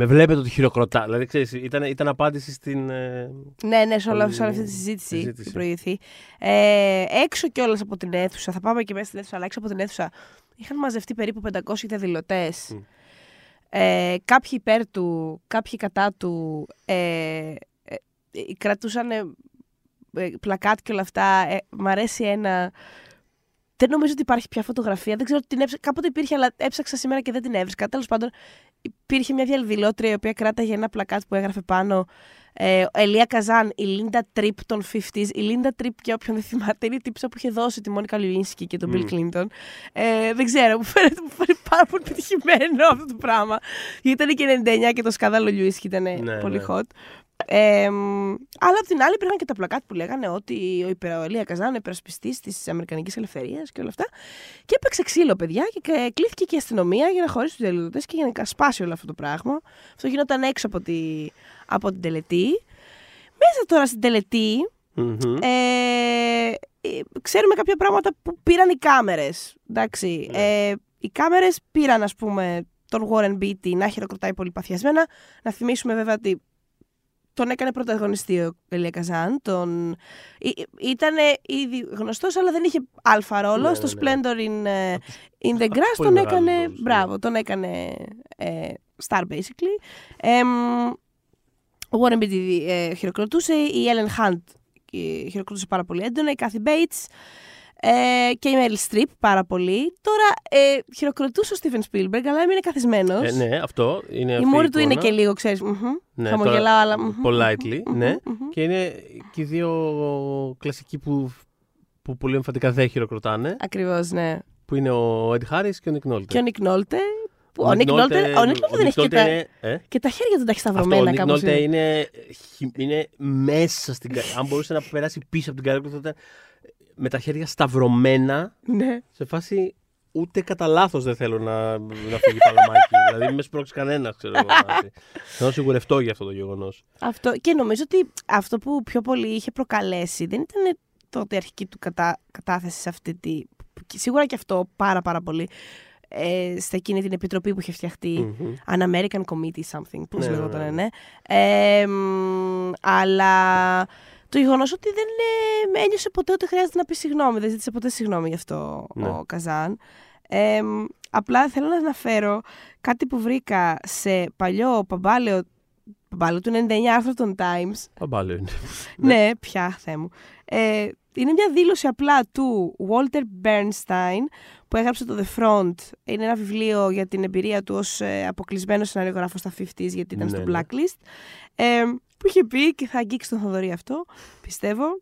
Με βλέπετε ότι χειροκροτά. Δηλαδή, ξέρεις, ήταν, ήταν απάντηση στην. ε, Ναι, ναι, σε, όλα, Όλη σε όλη αυτή η τη συζήτηση, συζήτηση. την προηγηθεί. Ε, έξω κιόλας από την αίθουσα, θα πάμε και μέσα στην αίθουσα, αλλά έξω από την αίθουσα είχαν μαζευτεί περίπου 500 διαδηλωτές. Μμ. Ε, κάποιοι υπέρ του, κάποιοι κατά του. Ε, ε, ε, κρατούσαν ε, ε, πλακάτ και όλα αυτά. Ε, μ' αρέσει ένα. Δεν νομίζω ότι υπάρχει πια φωτογραφία. Δεν ξέρω την έψαξα. Κάποτε υπήρχε, αλλά έψαξα σήμερα και δεν την έβρισκα. Τέλος πάντων, υπήρχε μια διαδηλώτρια η οποία κράταγε ένα πλακάτ που έγραφε πάνω ε, Ελία Καζάν, η Λίντα Τρίπ των 50s. Η Λίντα Τρίπ, για όποιον δεν θυμάται, είναι η τύπισσα που είχε δώσει τη Μόνικα Λιουίνσκι και τον Μμ. Bill Κλίντον. Ε, δεν ξέρω, μου φαίνεται, μου φαίνεται πάρα πολύ πετυχημένο αυτό το πράγμα. Γιατί ήταν και 99 και το σκάνδαλο Λιουίνσκι ήταν Ναι, πολύ ναι. hot. Ε, μ, αλλά απ' την άλλη υπήρχαν και τα πλακάτ που λέγανε ότι ο υπερα- ο Ελία Καζάν είναι υπερασπιστής της Αμερικανικής Ελευθερίας και όλα αυτά. Και έπαιξε ξύλο, παιδιά, και κα- κλήθηκε και η αστυνομία για να χωρίσει τους διαδηλωτέ και για να σπάσει όλο αυτό το πράγμα. Αυτό γινόταν έξω από, τη, από την τελετή. Μέσα τώρα στην τελετή, μμμ. ε, ε, ξέρουμε κάποια πράγματα που πήραν οι κάμερες. Εντάξει. Ναι. Ε, οι κάμερες πήραν, ας πούμε, τον Warren Beatty να χειροκροτάει πολύ παθιασμένα. Να θυμίσουμε βέβαια ότι τον έκανε πρωταγωνιστή ο Ελία Καζάν. Τον... Ήταν ήδη γνωστός, αλλά δεν είχε αλφα ρόλο. Ναι, Στο ναι, ναι. Splendor in, ε, Από τους- in (laughs) the από Grass τους τον πολύ έκανε, μεγάλους ρόλους, ναι. μπράβο, τον έκανε ε, star basically. Εμ, ο Warren Beatty ε, χειροκροτούσε, η Ellen Hunt ε, χειροκροτούσε πάρα πολύ έντονα, η Kathy Bates ε, και η Meryl Streep πάρα πολύ. Τώρα ε, χειροκροτούσε ο Steven Spielberg, αλλά έμεινε καθισμένος. Ε, ναι, αυτό είναι η αυτή μούρη του είναι εικόνα. και λίγο, ξέρεις, μμμ, Ναι, χαμογελάω, τώρα, αλλά... μμμ, Politely, μμμ, ναι. μμμ. Και είναι και οι δύο κλασικοί που, που πολύ εμφαντικά δεν χειροκροτάνε. Ακριβώς, ναι. Που είναι ο Ed Harris και ο Nick Nolte. Και ο Nick Nolte, που ο Nick Nolte, ο Nick Nolte δεν έχει και τα, είναι, ε, και τα χέρια του τα έχει αυτό, ο σταυρωμένα Nick κάπως. Nolte είναι. είναι, χι- είναι μέσα στην καρδιά. Αν μπορούσε να περάσει πίσω από την καρδιά του, θα ήταν με τα χέρια σταυρωμένα Ναι. σε φάση ούτε κατά λάθος δεν θέλω να, να φύγει παλαμάκι. (laughs) δηλαδή μην με σπρώξεις κανένας, ξέρω εγώ. φάση. Θέλω να σιγουρευτώ για αυτό το γεγονός. Αυτό, και νομίζω ότι αυτό που πιο πολύ είχε προκαλέσει δεν ήταν τότε η αρχική του κατά, κατάθεση σε αυτή τη. και Σίγουρα και αυτό πάρα πάρα πολύ. Ε, σε εκείνη την επιτροπή που είχε φτιαχτεί. An American Committee something, πώς Ναι, ναι, λεγόταν, ναι. ναι. Ε, μ, αλλά το γεγονός ότι δεν ε, ένιωσε ποτέ ότι χρειάζεται να πει συγγνώμη. Δεν ζήτησε ποτέ συγγνώμη γι' αυτό Ναι. ο Καζάν. Ε, μ, απλά θέλω να αναφέρω κάτι που βρήκα σε παλιό παμπάλαιο Παπάλο του 99 άρθρο των Times. Παπάλο είναι. ναι, πια, θέ μου. Ε, είναι μια δήλωση απλά του Walter Bernstein που έγραψε το The Front. Είναι ένα βιβλίο για την εμπειρία του ως ε, αποκλεισμένος σεναριογράφος στα 50s γιατί ήταν Ναι, στο ναι. Blacklist. Ε, που είχε πει και θα αγγίξει τον Θοδωρή αυτό, πιστεύω.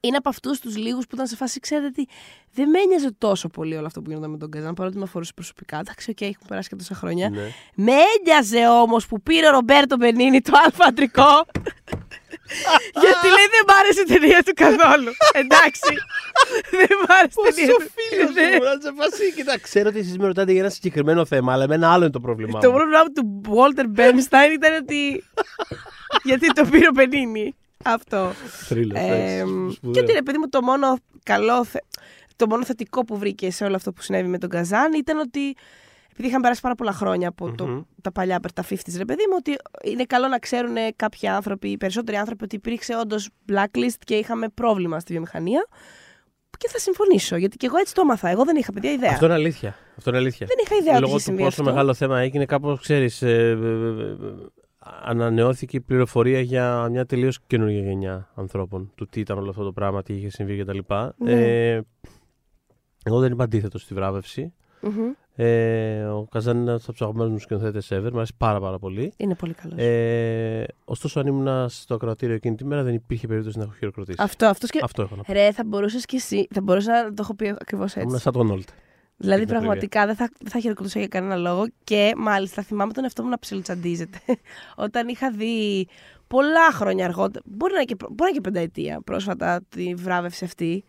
Είναι από αυτούς τους λίγους που ήταν σε φάση, ξέρετε τι, δεν με ένοιαζε τόσο πολύ όλο αυτό που γινόταν με τον Καζάν, παρότι με αφορούσε προσωπικά. Εντάξει, οκ, έχουν περάσει και τόσα χρόνια. Ναι. Με ένοιαζε όμως που πήρε ο Ρομπέρτο Μπενίνη το αλφα αντρικό. Γιατί λέει δεν μ' άρεσε η ταινία του καθόλου. Εντάξει. δεν μ' άρεσε η ταινία Πόσο του. φίλος Ναι. μου, να σε φάση. Κοίτα, ξέρω ότι εσείς με ρωτάτε για ένα συγκεκριμένο θέμα, αλλά εμένα άλλο είναι το πρόβλημά Το μου. πρόβλημα του Walter Bernstein ήταν ότι. γιατί το πήρε ο Μπενίνη. Αυτό. Θρύλος, Ε, εντάξει, σπουδαίο. και ότι ρε παιδί μου το μόνο καλό, θε- το μόνο θετικό που βρήκε σε όλο αυτό που συνέβη με τον Καζάν ήταν ότι επειδή είχαν περάσει πάρα πολλά χρόνια από το, Μμμ. τα παλιά, τα 50s, ρε παιδί μου, ότι είναι καλό να ξέρουν κάποιοι άνθρωποι, οι περισσότεροι άνθρωποι, ότι υπήρξε όντως blacklist και είχαμε πρόβλημα στη βιομηχανία. Και θα συμφωνήσω, γιατί και εγώ έτσι το έμαθα. Εγώ δεν είχα παιδιά ιδέα. Αυτό είναι αλήθεια. Αυτό είναι αλήθεια. Δεν είχα ιδέα ότι Λόγω είχε του συμβεί πόσο αυτό. μεγάλο θέμα έγινε, κάπως ξέρεις. Ε, ε, ε, ε, ανανεώθηκε η πληροφορία για μια τελείως καινούργια γενιά ανθρώπων. Του τι ήταν όλο αυτό το πράγμα, τι είχε συμβεί κτλ. Ναι. Ε, εγώ δεν είμαι αντίθετος στη βράβευση. Μμμ. Ε, ο Καζάν είναι ένας από τους αγαπημένους μου σκηνοθέτες ever. Μου αρέσει πάρα, πάρα πολύ. Είναι πολύ καλός. Ε, ωστόσο, αν ήμουν στο ακροατήριο εκείνη τη μέρα, δεν υπήρχε περίπτωση να έχω χειροκροτήσει. αυτό, αυτός και... Αυτό έχω να πω. Ρε, θα μπορούσες κι εσύ. Θα μπορούσα να το έχω πει ακριβώς έτσι. Ήμουν σαν τον Όλτ. Δηλαδή, Στην πραγματικά δεν θα, δεν θα χειροκροτούσα για κανένα λόγο και μάλιστα θυμάμαι τον εαυτό μου να ψιλοτσαντίζεται. (laughs) Όταν είχα δει πολλά χρόνια αργότερα, μπορεί να είναι και, μπορεί να είναι και πενταετία πρόσφατα τη βράβευση αυτή.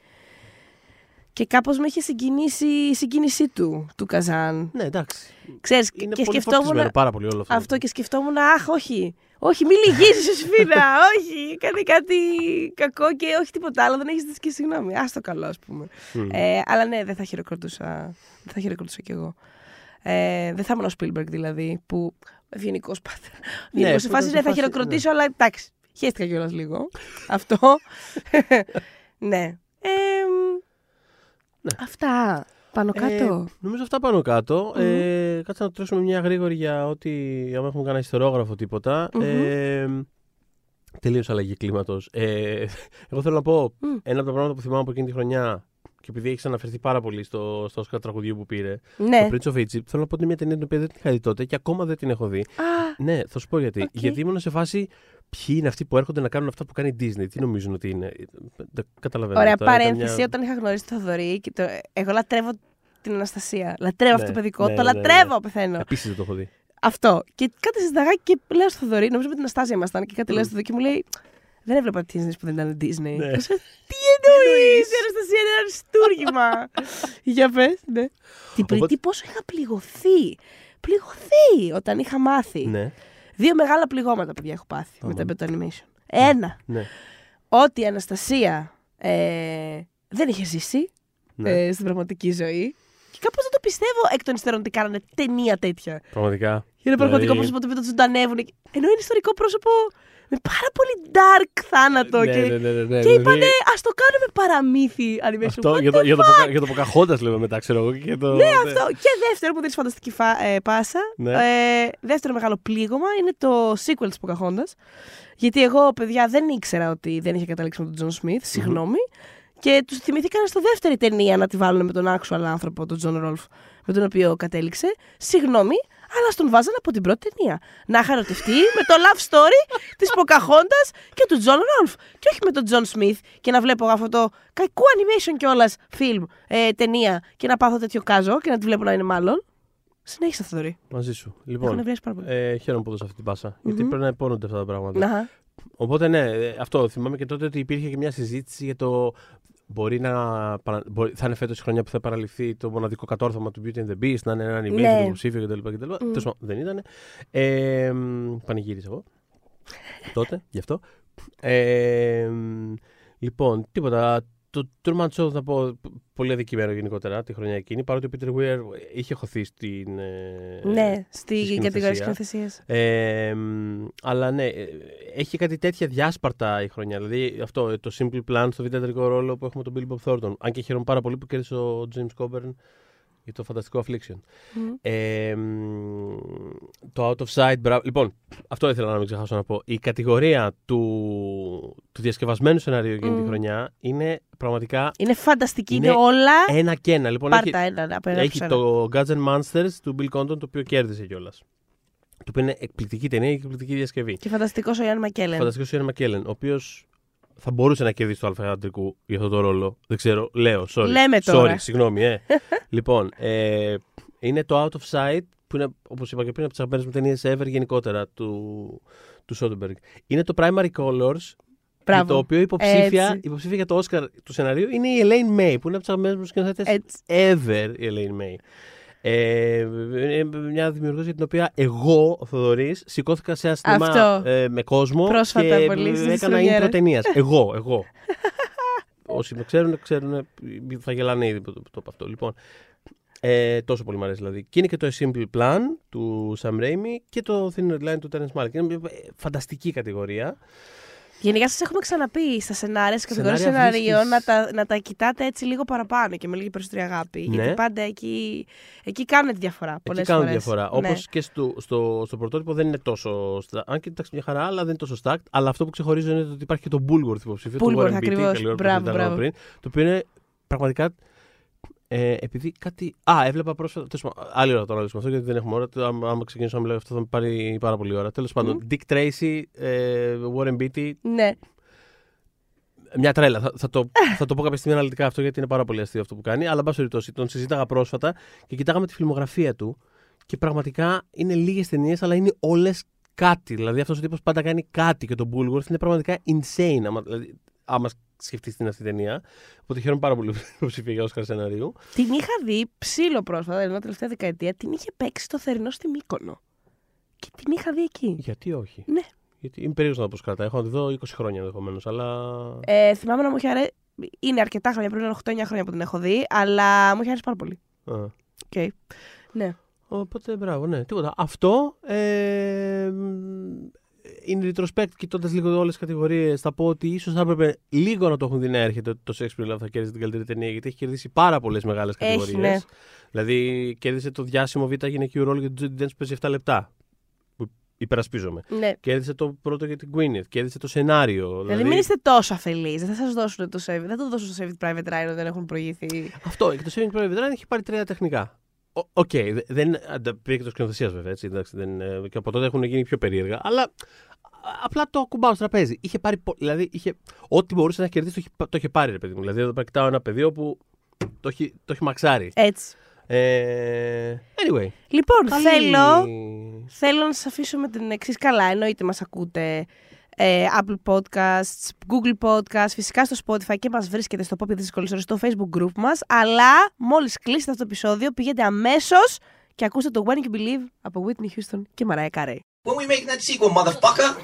Και κάπως με είχε συγκινήσει η συγκίνησή του, του Καζάν. Ναι, εντάξει. Ξέρεις, Είναι και πολύ σκεφτόμουν φορτισμένο πάρα πολύ όλο αυτό. αυτό και σκεφτόμουν, αχ, όχι. Όχι, μη λυγίζεις (laughs) η σφίνα, όχι. Κάνει κάτι κακό και όχι τίποτα άλλο. Δεν έχεις ζητήσει και συγγνώμη. Ας το καλό, ας πούμε. Μμ. Ε, αλλά ναι, δεν θα χειροκροτούσα. Δεν θα χειροκροτούσα κι εγώ. Ε, δεν θα ήμουν ο Spielberg δηλαδή, που ευγενικός πάντα. Ναι, Ευγενικός σε που φάση ήταν ναι, σε θα φάση, χειροκροτήσω, αλλά εντάξει. Χαίστηκα κιόλας λίγο. (laughs) Αυτό. (laughs) ναι. Ε, Ναι. Αυτά. Πάνω κάτω. Ε, νομίζω αυτά πάνω κάτω. Μμμ. Ε, κάτσε να τρέξουμε μια γρήγορη για ό,τι. Αν έχουμε κανένα ιστερόγραφο τίποτα. Μμμ. Ε, Τελείως αλλαγή κλίματος. Ε, εγώ θέλω να πω Μμ. ένα από τα πράγματα που θυμάμαι από εκείνη τη χρονιά και επειδή έχεις αναφερθεί πάρα πολύ στο, στο Oscar τραγουδιού που πήρε. ναι. Το Prince of Egypt, θέλω να πω ότι είναι μια ταινία την οποία δεν την είχα δει τότε και ακόμα δεν την έχω δει. Α, Ναι, θα σου πω γιατί. Οκ. Γιατί ήμουν σε φάση. Ποιοι είναι αυτοί που έρχονται να κάνουν αυτά που κάνει η Disney, τι νομίζουν ότι είναι; Δεν καταλαβαίνω. ωραία Τώρα ήταν παρένθεση. μια- Όταν είχα γνωρίσει τον Θοδωρή, και το... εγώ λατρεύω την Αναστασία. Λατρεύω αυτό Ναι, το παιδικό. ναι, το ναι, ναι, λατρεύω, πεθαίνω. Επίσης δεν το έχω δει. Αυτό. Και κάτι συζητάγα και λέω στο Θοδωρή, νομίζω με την Αναστάζια ήμασταν και κάτι λέω στο Θοδωρή και μου λέει Δεν έβλεπα Disney που δεν ήταν Disney. Ναι. Και σου, Τι εννοείς, η Αναστασία είναι ένα αριστούργημα. (laughs) Για πες, ναι. Τι, Οπότε- τι πόσο είχα πληγωθεί. Πληγωθεί όταν είχα μάθει. Ναι, Δύο μεγάλα πληγώματα, παιδιά, έχω πάθει Αμάν. μετά από το animation. Ένα, ναι. ότι η Αναστασία ε, δεν είχε ζήσει ναι. ε, στην πραγματική ζωή. Και κάπω δεν το πιστεύω εκ των υστέρων ότι κάνανε ταινία τέτοια. Πραγματικά. Είναι πραγματικό Δηλαδή- πρόσωπο το οποίο το ζωντανεύουν. Ενώ είναι ιστορικό πρόσωπο με πάρα πολύ dark θάνατο. Ναι, και ναι, ναι, ναι, ναι, και δηλαδή- είπανε, ας το κάνουμε παραμύθι animation. Αυτό What για the το, για το, fuck? ποκα- για το Pocahontas λέμε μετά, ξέρω εγώ. και το- Ναι, αυτό. Και δεύτερο που δίνει φανταστική φα- ε, πάσα. Ναι. Ε, δεύτερο μεγάλο πλήγωμα είναι το sequel της Pocahontas. Γιατί εγώ, παιδιά, δεν ήξερα ότι δεν είχε καταλήξει με τον Τζον Σμιθ. Συγγνώμη. Και τους θυμηθήκαν στο δεύτερη ταινία να τη βάλουν με τον actual άνθρωπο, τον Τζον Ρόλφ, με τον οποίο κατέληξε. Συγγνώμη, αλλά στον βάζανε από την πρώτη ταινία. Να είχα ερωτευτεί με το love story της Pocahontas και του Τζον Ρόλφ. Και όχι με τον Τζον Σμιθ και να βλέπω αυτό το κακό animation κιόλα film, ε, ταινία και να πάθω τέτοιο κάζο και να τη βλέπω να είναι μάλλον. Συνέχισε αυτό, Θοδωρή. Μαζί σου. Έχω Λοιπόν, νευριάσει πάρα πολύ. ε, χαίρομαι που έδωσα αυτή την πάσα. Γιατί Μμμ. πρέπει να ειπώνονται αυτά τα πράγματα. Να. Οπότε ναι, ε, αυτό. Θυμάμαι και τότε ότι υπήρχε και μια συζήτηση για το. Μπορεί να. παρα- Μπορεί, θα είναι φέτος η χρονιά που θα παραλυφθεί το μοναδικό κατόρθωμα του Beauty and the Beast, να είναι ένα animation Ναι. υποψήφιο κτλ. κτλ. Μμ. Τέλος πάντων, δεν ήταν. Ε, μ, πανηγύρισα εγώ. τότε, γι' αυτό. Ε, μ, λοιπόν, τίποτα. Το Truman Show θα πω πολύ αδικημένο γενικότερα τη χρονιά εκείνη. Παρότι ο Peter Weir είχε χωθεί στην. ε, ναι, στη στη κατηγορία σκηνοθεσία. σκηνοθεσίας. Ε, μ, αλλά ναι, ε, έχει κάτι τέτοια διάσπαρτα η χρονιά. Δηλαδή αυτό ε, το Simple Plan στο β' ρόλο που έχουμε τον Billy Bob Thornton. Αν και χαίρομαι πάρα πολύ που κέρδισε ο James Coburn για το φανταστικό Affliction. Ε, το Out of Sight, μπράβο. Λοιπόν, αυτό ήθελα να μην ξεχάσω να πω. Η κατηγορία του, του διασκευασμένου σενάριου για τη χρονιά είναι πραγματικά. Είναι φανταστική, είναι, όλα. Ένα και ένα. Λοιπόν, Πάρτα έχει, ένα, ένα, έχει το Gods and Monsters του Bill Conton, το οποίο κέρδισε κιόλας. Το οποίο είναι εκπληκτική ταινία και εκπληκτική διασκευή. Και φανταστικός ο Ιαν Μακέλεν. Φανταστικός ο Ιαν Μακέλεν, ο οποίος θα μπορούσε να κερδίσει το Αλφα Αντρικού για αυτό το ρόλο. Δεν ξέρω, λέω. Sorry. Λέμε τώρα. Sorry, συγγνώμη, ε. (laughs) λοιπόν, ε, είναι το Out of Sight, που είναι, όπως είπα και πριν, από τις αγαπημένες μου ταινίες ever γενικότερα του, του Soderbergh. Είναι το Primary Colors, Μπράβο. το οποίο υποψήφια, υποψήφια για το Oscar του σενάριου είναι η Elaine May, που είναι από τις αγαπημένες μου σκηνοθέτες ever η Elaine May. Ε, μια δημιουργός για την οποία εγώ, ο Θοδωρής, σηκώθηκα σε αστήμα ε, με κόσμο Πρόσφατα και πολύ έκανα intro ταινίας. (laughs) εγώ, εγώ. Όσοι με ξέρουν, ξέρουν, θα γελάνε ήδη το, το, αυτό. Λοιπόν, ε, τόσο πολύ μου αρέσει δηλαδή. Και είναι και το A Simple Plan του Sam Raimi και το Thin Red Line του Terence Malick. Είναι φανταστική κατηγορία. Γενικά σας έχουμε ξαναπεί στα σενάρια, στις κατηγορίες σενάριων, να, τα, να τα κοιτάτε έτσι λίγο παραπάνω και με λίγη περισσότερη αγάπη. Ναι. Γιατί πάντα εκεί, εκεί κάνουν τη διαφορά. Πολλές εκεί κάνουν φορές. διαφορά. Ναι. Όπως και στο, στο, στο πρωτότυπο δεν είναι τόσο. Αν και εντάξει μια χαρά, αλλά δεν είναι τόσο stacked. Αλλά αυτό που ξεχωρίζω είναι ότι υπάρχει και το Bulworth υποψήφιο. Bulworth, ακριβώς. Μπράβο, μπράβο. Πριν, το οποίο είναι πραγματικά ε, επειδή κάτι. Α, έβλεπα πρόσφατα. Τέλος άλλη ώρα τώρα να αυτό, γιατί δεν έχουμε ώρα. Άμα, άμα ξεκινήσω να μιλάω αυτό θα με πάρει πάρα πολύ ώρα. Τέλος mm. πάντων, Dick Tracy, ε, Warren Beatty. Ναι. Μια τρέλα. Θα, θα, το, θα το πω κάποια στιγμή αναλυτικά αυτό, γιατί είναι πάρα πολύ αστείο αυτό που κάνει. Αλλά, εν πάση περιπτώσει, τον συζήταγα πρόσφατα και κοιτάγαμε τη φιλμογραφία του. Και πραγματικά είναι λίγες ταινίες, αλλά είναι όλες κάτι. Δηλαδή αυτός ο τύπος πάντα κάνει κάτι και το Bulworth είναι πραγματικά insane. Άμα, δηλαδή, άμα σκεφτεί την αυτή ταινία. Οπότε χαίρομαι πάρα πολύ (laughs) που ψηφία για Όσκαρ σενάριου. Την είχα δει ψήλο πρόσφατα, δηλαδή τελευταία δεκαετία. Την είχε παίξει το θερινό στη Μύκονο. Και την είχα δει εκεί. Γιατί όχι; Ναι. Γιατί είμαι περίεργος να το πω κρατά. Έχω να τη δω 20 χρόνια ενδεχομένως. Αλλά... Ε, θυμάμαι να μου είχε αρέσει. Είναι αρκετά χρόνια, πριν είναι 8-9 χρόνια που την έχω δει, αλλά μου είχε αρέσει πάρα πολύ. Α. Okay. Ναι. Οπότε μπράβο, ναι. Τίποτα. Αυτό. Ε, in retrospect, κοιτώντας λίγο όλες τις κατηγορίες, θα πω ότι ίσως θα έπρεπε λίγο να το έχουν δει να έρχεται ότι το Shakespeare Love θα κέρδισε την καλύτερη ταινία, γιατί έχει κερδίσει πάρα πολλές μεγάλες κατηγορίε. Ναι. Δηλαδή, κέρδισε το διάσημο β' γυναικείο ρόλο για τον Judy Dench που παίζει 7 λεπτά. Που υπερασπίζομαι. Ναι. Κέρδισε το πρώτο για την Gwyneth, κέρδισε το σενάριο. Δηλαδή, δηλαδή μην είστε τόσο αφελείς. Δεν θα σας δώσουν το Saving. Δεν το δώσουν το Saving Private Ryan, δεν έχουν προηγηθεί. Αυτό. Και το Saving Private Ryan έχει πάρει τρία τεχνικά. Ok, okay, δεν πήρε και το σκηνοθεσία βέβαια. Έτσι, εντάξει, δεν, ε, και από τότε έχουν γίνει πιο περίεργα. Αλλά απλά το ακουμπάω στο τραπέζι. Είχε πάρει. Δηλαδή, είχε, ό,τι μπορούσε να κερδίσει το είχε, το είχε πάρει, ρε παιδί μου. Δηλαδή, εδώ πέρα κοιτάω ένα πεδίο που το έχει, το έχει μαξάρει. Έτσι. Ε, anyway. Λοιπόν, θέλω, θέλω να σας αφήσω με την εξής καλά. Εννοείται μας ακούτε ε, Apple Podcasts, Google Podcasts, φυσικά στο Spotify και μας βρίσκεται στο Pop Δύσκολες στο Facebook group μας. Αλλά μόλις κλείσετε αυτό το επεισόδιο, πηγαίνετε αμέσως και ακούστε το When You Believe από Whitney Houston και Mariah Carey. When we make that sequel, motherfucker!